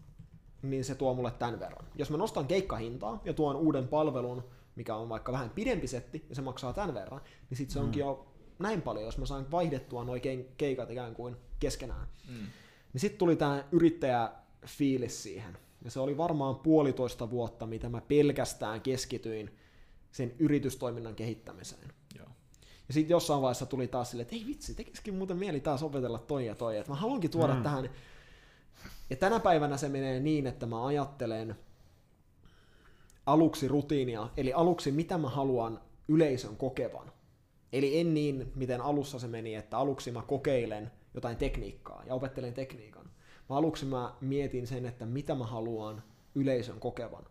niin se tuo mulle tämän verran. Jos mä nostan keikkahintaa ja tuon uuden palvelun, mikä on vaikka vähän pidempi setti, ja se maksaa tämän verran, niin sitten se onkin jo näin paljon, jos mä saan vaihdettua nuo keikat ikään kuin keskenään. Mm. Niin sitten tuli tämä yrittäjäfiilis siihen. Ja se oli varmaan puolitoista vuotta, mitä mä pelkästään keskityin sen yritystoiminnan kehittämiseen. Joo. Ja sitten jossain vaiheessa tuli taas silleen, että ei vitsi, tekisikin muuten mieli taas opetella toi ja toi. Että mä haluankin tuoda mm. tähän. Ja tänä päivänä se menee niin, että mä ajattelen aluksi rutiinia, eli aluksi mitä mä haluan yleisön kokevan. Eli en niin, miten alussa se meni, että aluksi mä kokeilen jotain tekniikkaa ja opettelen tekniikan. Mä aluksi mä mietin sen, että mitä mä haluan yleisön kokevan.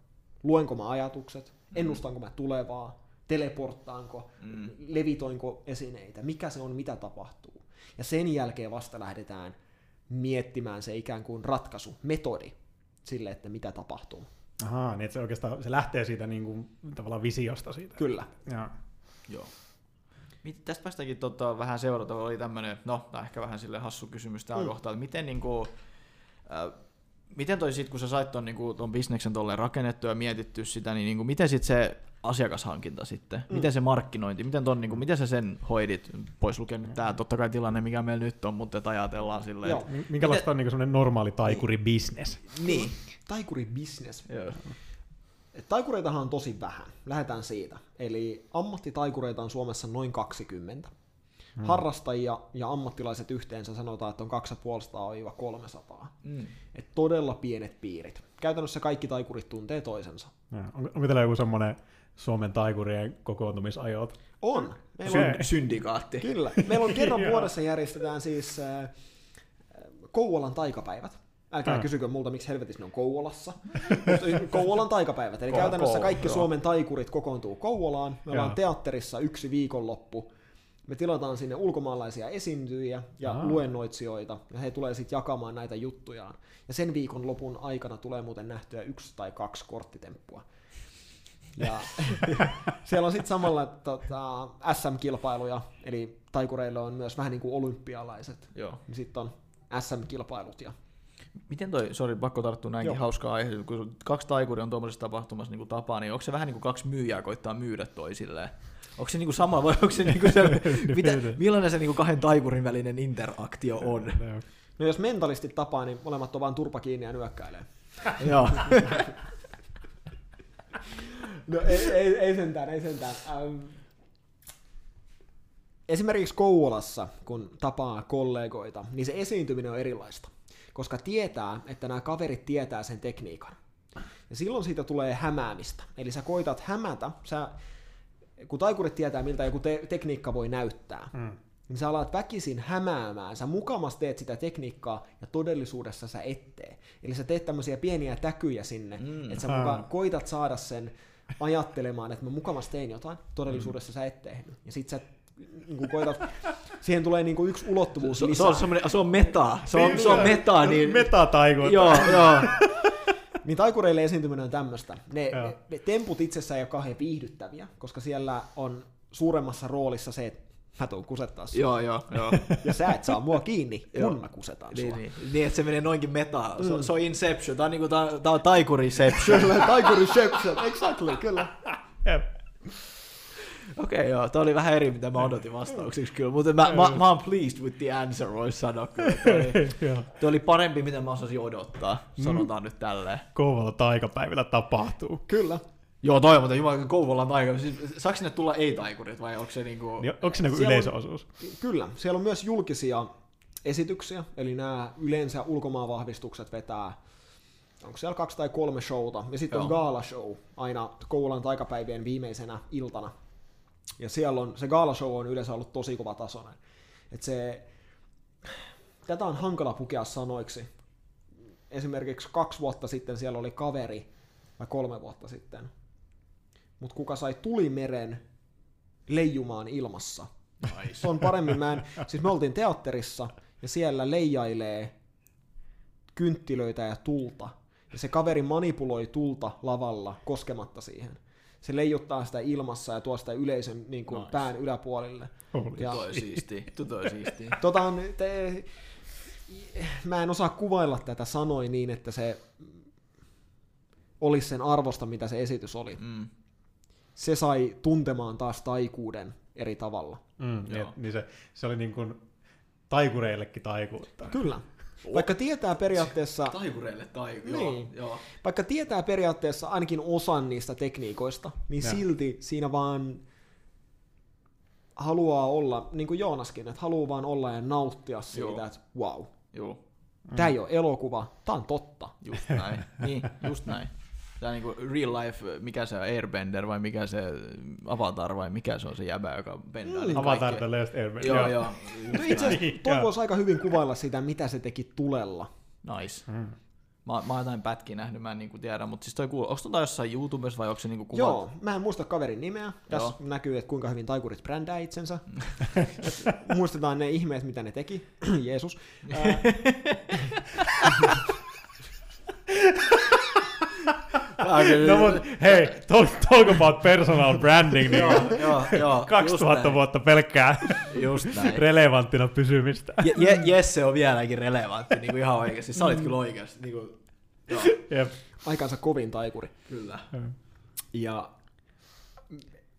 Luenko mä ajatukset, ennustanko mä tulevaa, teleporttaanko, mm. levitoinko esineitä, mikä se on, mitä tapahtuu. Ja sen jälkeen vasta lähdetään miettimään se ikään kuin ratkaisu, metodi sille, että mitä tapahtuu. Ahaa, niin että se oikeastaan se lähtee siitä niin kuin, tavallaan visiosta siitä. Kyllä. Ja. Joo. Mit, tästä päästäänkin tota, vähän seurata, oli tämmöinen, no tämä ehkä vähän sille hassu kysymys tällä mm. kohtaa, että miten niinku, äh, miten toi sit, kun sä sait ton, niinku, ton bisneksen tolleen rakennettua ja mietitty sitä, niin niinku, miten sit se asiakashankinta sitten, mm. miten se markkinointi, miten, ton, niinku, miten sä sen hoidit, pois lukien nyt tää totta kai tilanne, mikä meillä nyt on, mutta että ajatellaan silleen, Joo. että, Minkälaista miten, on niin semmoinen normaali taikuri-business? niin, Taikuri business. Joo. Taikureitahan on tosi vähän. Lähdetään siitä. Eli ammattitaikureita on Suomessa noin 20. Hmm. Harrastajia ja ammattilaiset yhteensä sanotaan, että on 250-300. Mm. Et todella pienet piirit. Käytännössä kaikki taikurit tuntee toisensa. Ja. On, onko teillä joku semmoinen Suomen taikurien kokoontumisajot? On. Meillä on syndikaatti. Kyllä. Meillä on kerran vuodessa järjestetään siis äh, Kouvolan taikapäivät. Älkää Ah. kysykö multa, miksi helvetissä ne on Kouvolassa. Mutta Kouvolan taikapäivät. Eli Ko- käytännössä kaikki. Suomen taikurit kokoontuu Kouvolaan. Me ollaan teatterissa yksi viikonloppu. Me tilataan sinne ulkomaalaisia esiintyjiä ja Ah. luennoitsijoita, ja he tulee sitten jakamaan näitä juttujaan. Ja sen viikon lopun aikana tulee muuten nähtyä yksi tai kaksi korttitemppua. Ja siellä on sitten samalla tota, SM-kilpailuja, eli taikureille on myös vähän niin kuin olympialaiset. Joo. Sitten on SM-kilpailut. Ja... Miten toi, sori, pakko tarttua näinkin Joo. hauskaa aihe, kun kaksi taikuria on tuommoisessa tapahtumassa niin kuin tapaa, niin onko se vähän niin kuin kaksi myyjää koittaa myydä toisilleen? Onko se niin kuin sama vai onko se, niin kuin se mitä, millainen se niin kuin kahden taikurin välinen interaktio on? No jos mentalistit tapaa, niin molemmat on vaan turpa kiinni ja nyökkäilee. Joo. No ei, ei, ei sentään, ei sentään. Ähm, esimerkiksi Kouvolassa, kun tapaa kollegoita, niin se esiintyminen on erilaista. Koska tietää, että nämä kaverit tietää sen tekniikan. Ja silloin siitä tulee hämäämistä. Eli sä koitat hämätä, sä, kun taikurit tietää, miltä joku te- tekniikka voi näyttää, Mm. niin sä alat väkisin hämäämään, sä mukamas teet sitä tekniikkaa ja todellisuudessa sä et tee. Eli sä teet tämmöisiä pieniä täkyjä sinne, Mm. mm. että sä muka koitat saada sen ajattelemaan, että mä mukamas tein jotain, todellisuudessa mm. sä et tehnyt. Ja sit sä niin kuin koitat, siihen tulee niin kuin yksi ulottuvuus Se, se, lisää. on, semmoinen- se on meta. Se on, se on meta, niin... Metataikut. Joo, joo. Niin taikureille esiintyminen on tämmöistä. Ne, Joo. ne, ne temput itsessään ei ole kauhean viihdyttäviä, koska siellä on suuremmassa roolissa se, että mä tuun kusettaa sua. joo, joo, joo. Ja sä et saa mua kiinni, Joo. kun mä kusetaan sua. Niin, niin, niin, että se menee noinkin metaan. Se, on- se on Inception. Tää on, niinku, tää, tää on taikuriception. Kyllä, taikuriception, exactly, kyllä. Jep. Okei, okay, joo. Tää oli vähän eri, mitä mä odotin vastauksiksi kyllä. Mutta mä, mä, mä oon pleased with the answer, vois sanoa kyllä. Toi oli, toi oli parempi, mitä mä osasin odottaa. Sanotaan nyt tälleen. Kouvola taikapäivillä tapahtuu. Kyllä. Joo, toi muuten Jumala Kouvolan taika. Siis, saako sinne tulla ei-taikurit vai onko se niinku... Niin onko se niinku Siellä on- yleisöosuus? Kyllä, siellä on myös julkisia esityksiä, eli nämä yleensä ulkomaanvahvistukset vetää, onko siellä kaksi tai kolme showta, ja sitten on Joo. gala show aina Kouvolan taikapäivien viimeisenä iltana. Ja siellä on, se gala show on yleensä ollut tosi kova tasoinen. Et se, tätä on hankala pukea sanoiksi. Esimerkiksi kaksi vuotta sitten siellä oli kaveri, vai kolme vuotta sitten, mutta kuka sai tulimeren leijumaan ilmassa. Se on paremmin, mä en, siis me oltiin teatterissa ja siellä leijailee kynttilöitä ja tulta. Ja se kaveri manipuloi tulta lavalla koskematta siihen. Se leijuttaa sitä ilmassa ja tuo sitä yleisön niin kuin Nice. pään yläpuolelle. Ja- Toi siisti. Toi siisti. Tota, on te, mä en osaa kuvailla tätä sanoi niin, että se olisi sen arvosta, mitä se esitys oli. Mm. Se sai tuntemaan taas taikuuden eri tavalla. Mm, niin, Joo. niin se, se oli niin kuin taikureillekin taikuutta. Kyllä. Vaikka tietää periaatteessa, Taikureille taiku, Niin. joo, joo. vaikka tietää periaatteessa ainakin osan niistä tekniikoista, niin Joo. silti siinä vaan haluaa olla, niin kuin Joonaskin, että haluaa vaan olla ja nauttia siitä, Joo. että wow, Joo, tämä ei ole elokuva, tämä on totta. just näin. niin, just näin. Tämä on niinku real life, mikä se on, Airbender vai mikä se Avatar vai mikä se on se jäbä, joka bendaa Mm. niitä Avatar. The Last Airbender. Joo, joo. No itse asiassa Niin, voisi aika hyvin kuvailla sitä, mitä se teki tulella. Nice. Mm. Mä, mä oon jotain pätkiä nähnyt, mä en niinku tiedä, mutta siis toi kuul... onko tota jossain YouTubessa vai onko se niinku kuva? Joo, mä en muista kaverin nimeä. Tässä Joo. näkyy, että kuinka hyvin taikurit brändää itsensä. Et Muistetaan ne ihmeet, mitä ne teki. Jeesus. Ää, No mut hei, talk, talk about personal branding, niin joo, joo, joo. 2000 vuotta pelkkää Just näin. relevanttina pysymistä. Je, Je, Jesse on vieläkin relevantti, niin kuin ihan oikeasti. Sä olit kyllä oikeasti. Niin kuin, joo, Jep. aikansa kovin taikuri. kyllä. Ja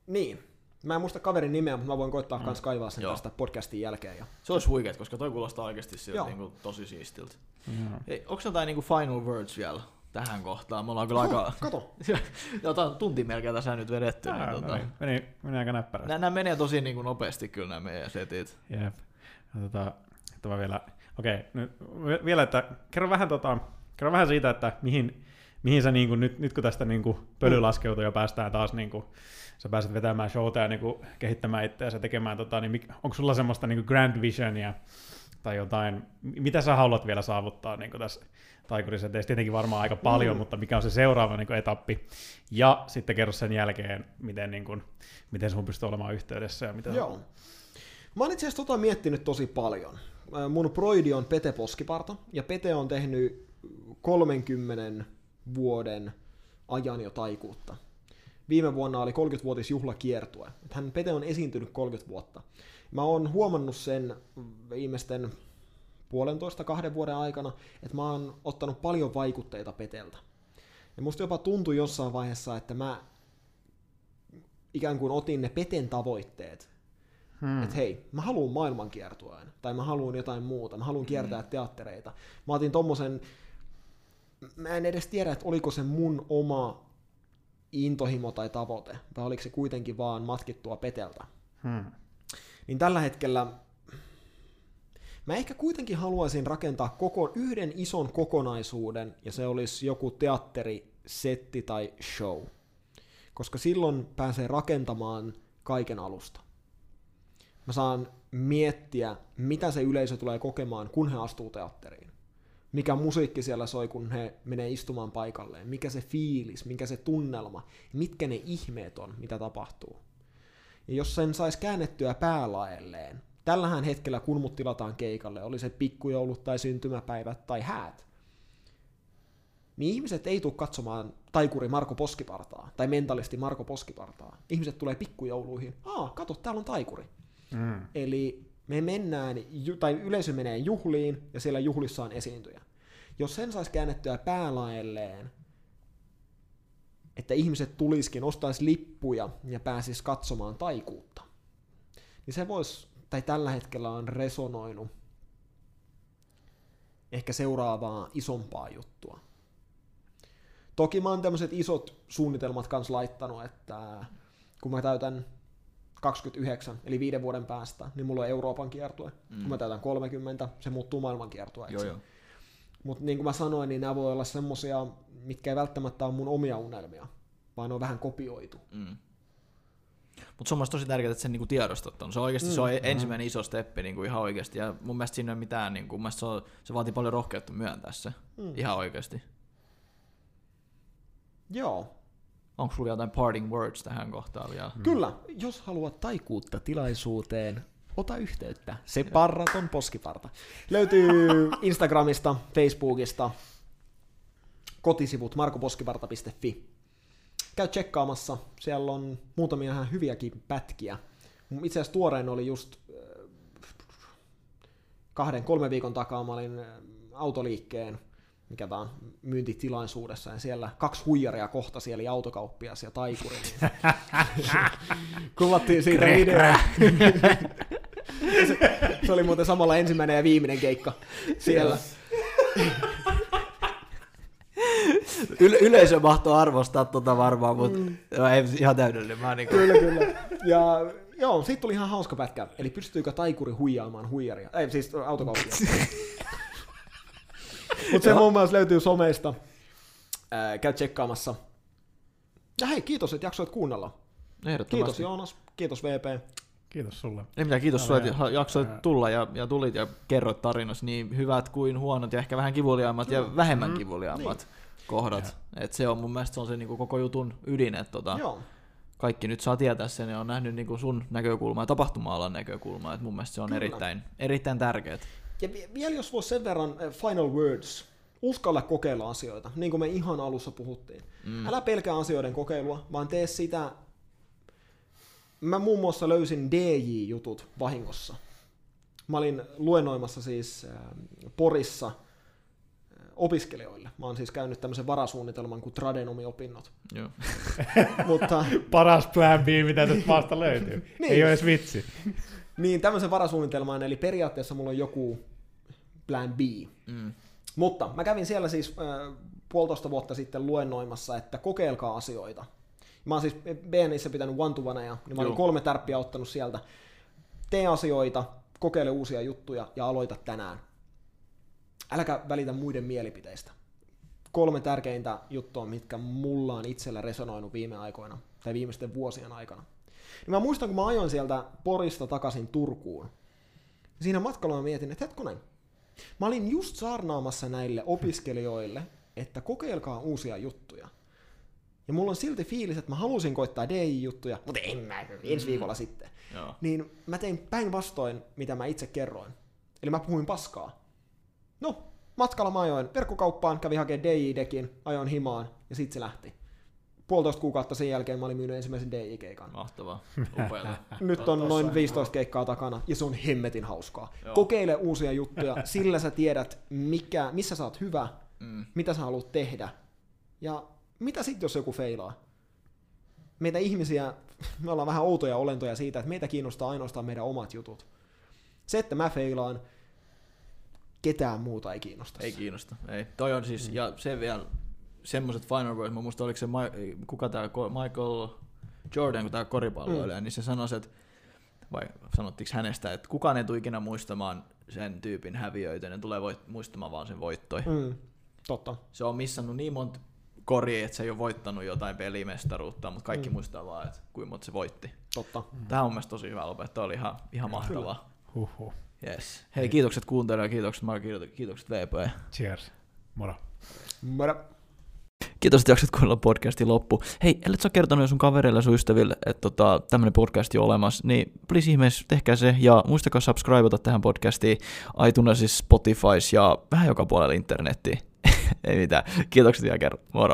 niin, mä en muista kaverin nimeä, mutta mä voin koittaa Mm. kans kaivaa sen Joo. tästä podcastin jälkeen. Ja... Se olisi huikeet, koska toi kuulostaa oikeasti siltä niin kuin, tosi siistiltä. Joo. Hei, onko jotain niin kuin final words vielä tähän kohtaan? Me ollaan kyllä aika... Kato, Jotain tunti melkein tässä nyt vedetty. Ää, Niin, no tota, meni, meni aika näppärästi. nämä, nämä menee tosi niin kuin nopeasti kyllä nämä meidän setit. Jep. Ja Tota, että mä vielä, okei, nyt vi- vielä, että kerro vähän, tota, kerro vähän siitä, että mihin, mihin sä niin kuin, nyt, nyt kun tästä niin kuin pöly laskeutuu ja päästään taas niin kuin, sä pääset vetämään showta ja niin kuin, kehittämään itseäsi ja tekemään, tota, niin mik- onko sulla semmoista niin kuin grand visionia tai jotain, mitä sä haluat vielä saavuttaa niin kuin tässä taikurissa, teistä tietenkin varmaan aika paljon, Mm. mutta mikä on se seuraava niin kuin etappi, ja sitten kerro sen jälkeen, miten, niin kuin, miten sun pystyy olemaan yhteydessä ja mitä joo. Mä oon itse asiassa tota miettinyt tosi paljon. Mun proidi on Pete Poskiparta, ja Pete on tehnyt 30 vuoden ajan jo taikuutta. Viime vuonna oli 30-vuotisjuhlakiertue. Et Hän Pete on esiintynyt 30 vuotta. Mä oon huomannut sen viimeisten puolentoista kahden vuoden aikana, että mä oon ottanut paljon vaikutteita Peteltä. Ja musta jopa tuntui jossain vaiheessa, että mä ikään kuin otin ne Peten tavoitteet. Hmm. Että hei, mä haluan maailmankiertueen, tai mä haluan jotain muuta, mä haluan kiertää hmm. teattereita. Mä otin tommosen, mä en edes tiedä, että oliko se mun oma intohimo tai tavoite, vai oliko se kuitenkin vaan matkittua Peteltä. Hmm. Niin tällä hetkellä mä ehkä kuitenkin haluaisin rakentaa koko, yhden ison kokonaisuuden, ja se olisi joku teatteri, setti tai show. Koska silloin pääsee rakentamaan kaiken alusta. Mä saan miettiä, mitä se yleisö tulee kokemaan, kun he astuu teatteriin. Mikä musiikki siellä soi, kun he menee istumaan paikalleen. Mikä se fiilis, mikä se tunnelma, mitkä ne ihmeet on, mitä tapahtuu. Ja jos sen saisi käännettyä päälaelleen, tällähän hetkellä kun mut tilataan keikalle, oli se pikkujoulut tai syntymäpäivät tai häät, niin ihmiset ei tule katsomaan taikuri Marko Poskipartaa tai mentalisti Marko Poskipartaa. Ihmiset tulee pikkujouluihin. Aa, kato, täällä on taikuri. Mm. Eli me mennään, tai yleisö menee juhliin, ja siellä juhlissa on esiintyjä. Jos sen saisi käännettyä päälaelleen, että ihmiset tuliskin, ostaisi lippuja ja pääsis katsomaan taikuutta, niin se voisi, tai tällä hetkellä on resonoinut ehkä seuraavaa isompaa juttua. Toki mä oon tämmöiset isot suunnitelmat kanssa laittanut, että kun mä täytän 29, eli viiden vuoden päästä, niin mulla on Euroopan kiertue. Mm. Kun mä täytän 30, se muuttuu maailman kiertueeksi. Joo, joo. Mutta niin kuin mä sanoin, niin nämä voi olla semmosia, mitkä ei välttämättä ole mun omia unelmia, vaan ne on vähän kopioitu. Mm. Mutta se on tosi tärkeää, että sen niinku tiedostat on. Se on oikeasti mm. se on ensimmäinen iso steppi niinku ihan oikeasti. Ja mun mielestä siinä ei ole mitään, niinku, mun se, on, se vaatii paljon rohkeutta myöntää se. Mm. Ihan oikeasti. Joo, Onko sulla jotain parting words tähän kohtaan vielä? mm. kyllä. Jos haluat taikuutta tilaisuuteen, ota yhteyttä. Se parraton poskiparta. Löytyy Instagramista, Facebookista, kotisivut markoposkiparta.fi. Käy tsekkaamassa, siellä on muutamia ihan hyviäkin pätkiä. Itse asiassa tuorein oli just äh, kahden, kolmen viikon takaa, mä olin äh, autoliikkeen mikä tämä on, myyntitilaisuudessa, ja siellä kaksi huijaria kohtasi, eli autokauppias ja taikuri. Niin kuvattiin siitä videoa. se, se, oli muuten samalla ensimmäinen ja viimeinen keikka siellä. Yle- yleisö mahtoi arvostaa tota varmaan, mutta mm. ei ihan täydellinen. Mä niin Kyllä, kyllä. Ja joo, siitä tuli ihan hauska pätkä. Eli pystyykö taikuri huijaamaan huijaria? Ei, siis autokauppias. Mutta se muun muassa löytyy someista. Ää, käy tsekkaamassa. Ja hei, kiitos, että jaksoit kuunnella. Kiitos Joonas, kiitos VP. Kiitos sulle. Ei mitään, kiitos sulle, että jaksoit tulla ja, ja tulit ja kerroit tarinasi niin hyvät kuin huonot ja ehkä vähän kivuliaimmat ja mm. vähemmän mm. kivuliaimmat niin. Kohdat. Et se on mun mielestä se on se niinku koko jutun ydin, että tota, Joo. kaikki nyt saa tietää sen ja on nähnyt niinku sun näkökulmaa ja tapahtuma-alan näkökulmaa, että mun mielestä se on erittäin, erittäin tärkeää. Ja vielä jos voisi sen verran uh, final words, uskalla kokeilla asioita, niin kuin me ihan alussa puhuttiin. Mm. Älä pelkää asioiden kokeilua, vaan tee sitä. Mä muun muassa löysin DJ-jutut vahingossa. Mä olin luennoimassa siis äh, Porissa opiskelijoille. Mä oon siis käynyt tämmöisen varasuunnitelman kuin Tradenomi-opinnot. Joo. Mutta... Paras plan B, mitä tästä maasta löytyy. niin. Ei ole edes vitsi. Niin, tämmöisen varasuunnitelman, eli periaatteessa mulla on joku plan B. Mm. Mutta mä kävin siellä siis äh, puolitoista vuotta sitten luennoimassa, että kokeilkaa asioita. Mä oon siis BNissä pitänyt one to ja niin mä olin kolme tärppiä ottanut sieltä. Tee asioita, kokeile uusia juttuja ja aloita tänään. Äläkä välitä muiden mielipiteistä. Kolme tärkeintä juttua, mitkä mulla on itsellä resonoinut viime aikoina tai viimeisten vuosien aikana. Niin mä muistan, kun mä ajoin sieltä Porista takaisin Turkuun. Siinä matkalla mä mietin, että hetkonen, mä olin just saarnaamassa näille opiskelijoille, että kokeilkaa uusia juttuja. Ja mulla on silti fiilis, että mä halusin koittaa DJ-juttuja, mutta en mä, ensi viikolla mm. sitten. Joo. Niin mä tein päinvastoin, mitä mä itse kerroin. Eli mä puhuin paskaa. No, matkalla mä ajoin verkkokauppaan, kävin hakemaan DJ-dekin, ajoin himaan ja sitten se lähti puolitoista kuukautta sen jälkeen mä olin myynyt ensimmäisen DJ-keikan. Mahtavaa, Nyt on noin 15 keikkaa takana ja se on hemmetin hauskaa. Joo. Kokeile uusia juttuja, sillä sä tiedät, mikä, missä sä oot hyvä, mm. mitä sä haluat tehdä ja mitä sitten, jos joku feilaa. Meitä ihmisiä, me ollaan vähän outoja olentoja siitä, että meitä kiinnostaa ainoastaan meidän omat jutut. Se, että mä feilaan, ketään muuta ei kiinnosta. Ei kiinnosta, ei. Toi on siis, mm. ja se vielä semmoiset Final Words, mä muistan oliko se, kuka tämä Michael Jordan, kun tämä koripalloilija, mm. niin se sanoi, että vai sanottiinko hänestä, että kukaan ei tule ikinä muistamaan sen tyypin häviöitä, ne tulee voit, muistamaan vaan sen voittoi. Mm. Totta. Se on missannut niin monta koria, että se ei ole voittanut jotain pelimestaruutta, mutta kaikki mm. muistaa vaan, että kuinka monta se voitti. Totta. Mm. Tämä on mielestäni tosi hyvä lopettaa, oli ihan, ihan mahtavaa. Huhhuh. Yes. Hei, kiitokset kuuntelijoille, kiitokset Marko, kiitokset VP. Cheers. Moro. Moro. Kiitos, että jaksat kuunnella podcastin loppu. Hei, ellet sä kertonut sun kavereille ja sun ystäville, että tota, tämmöinen podcast on olemassa, niin please ihmeessä tehkää se ja muistakaa subscribeata tähän podcastiin iTunesissa, Spotifys ja vähän joka puolella internettiin. Ei mitään. Kiitokset vielä kerran. Moro.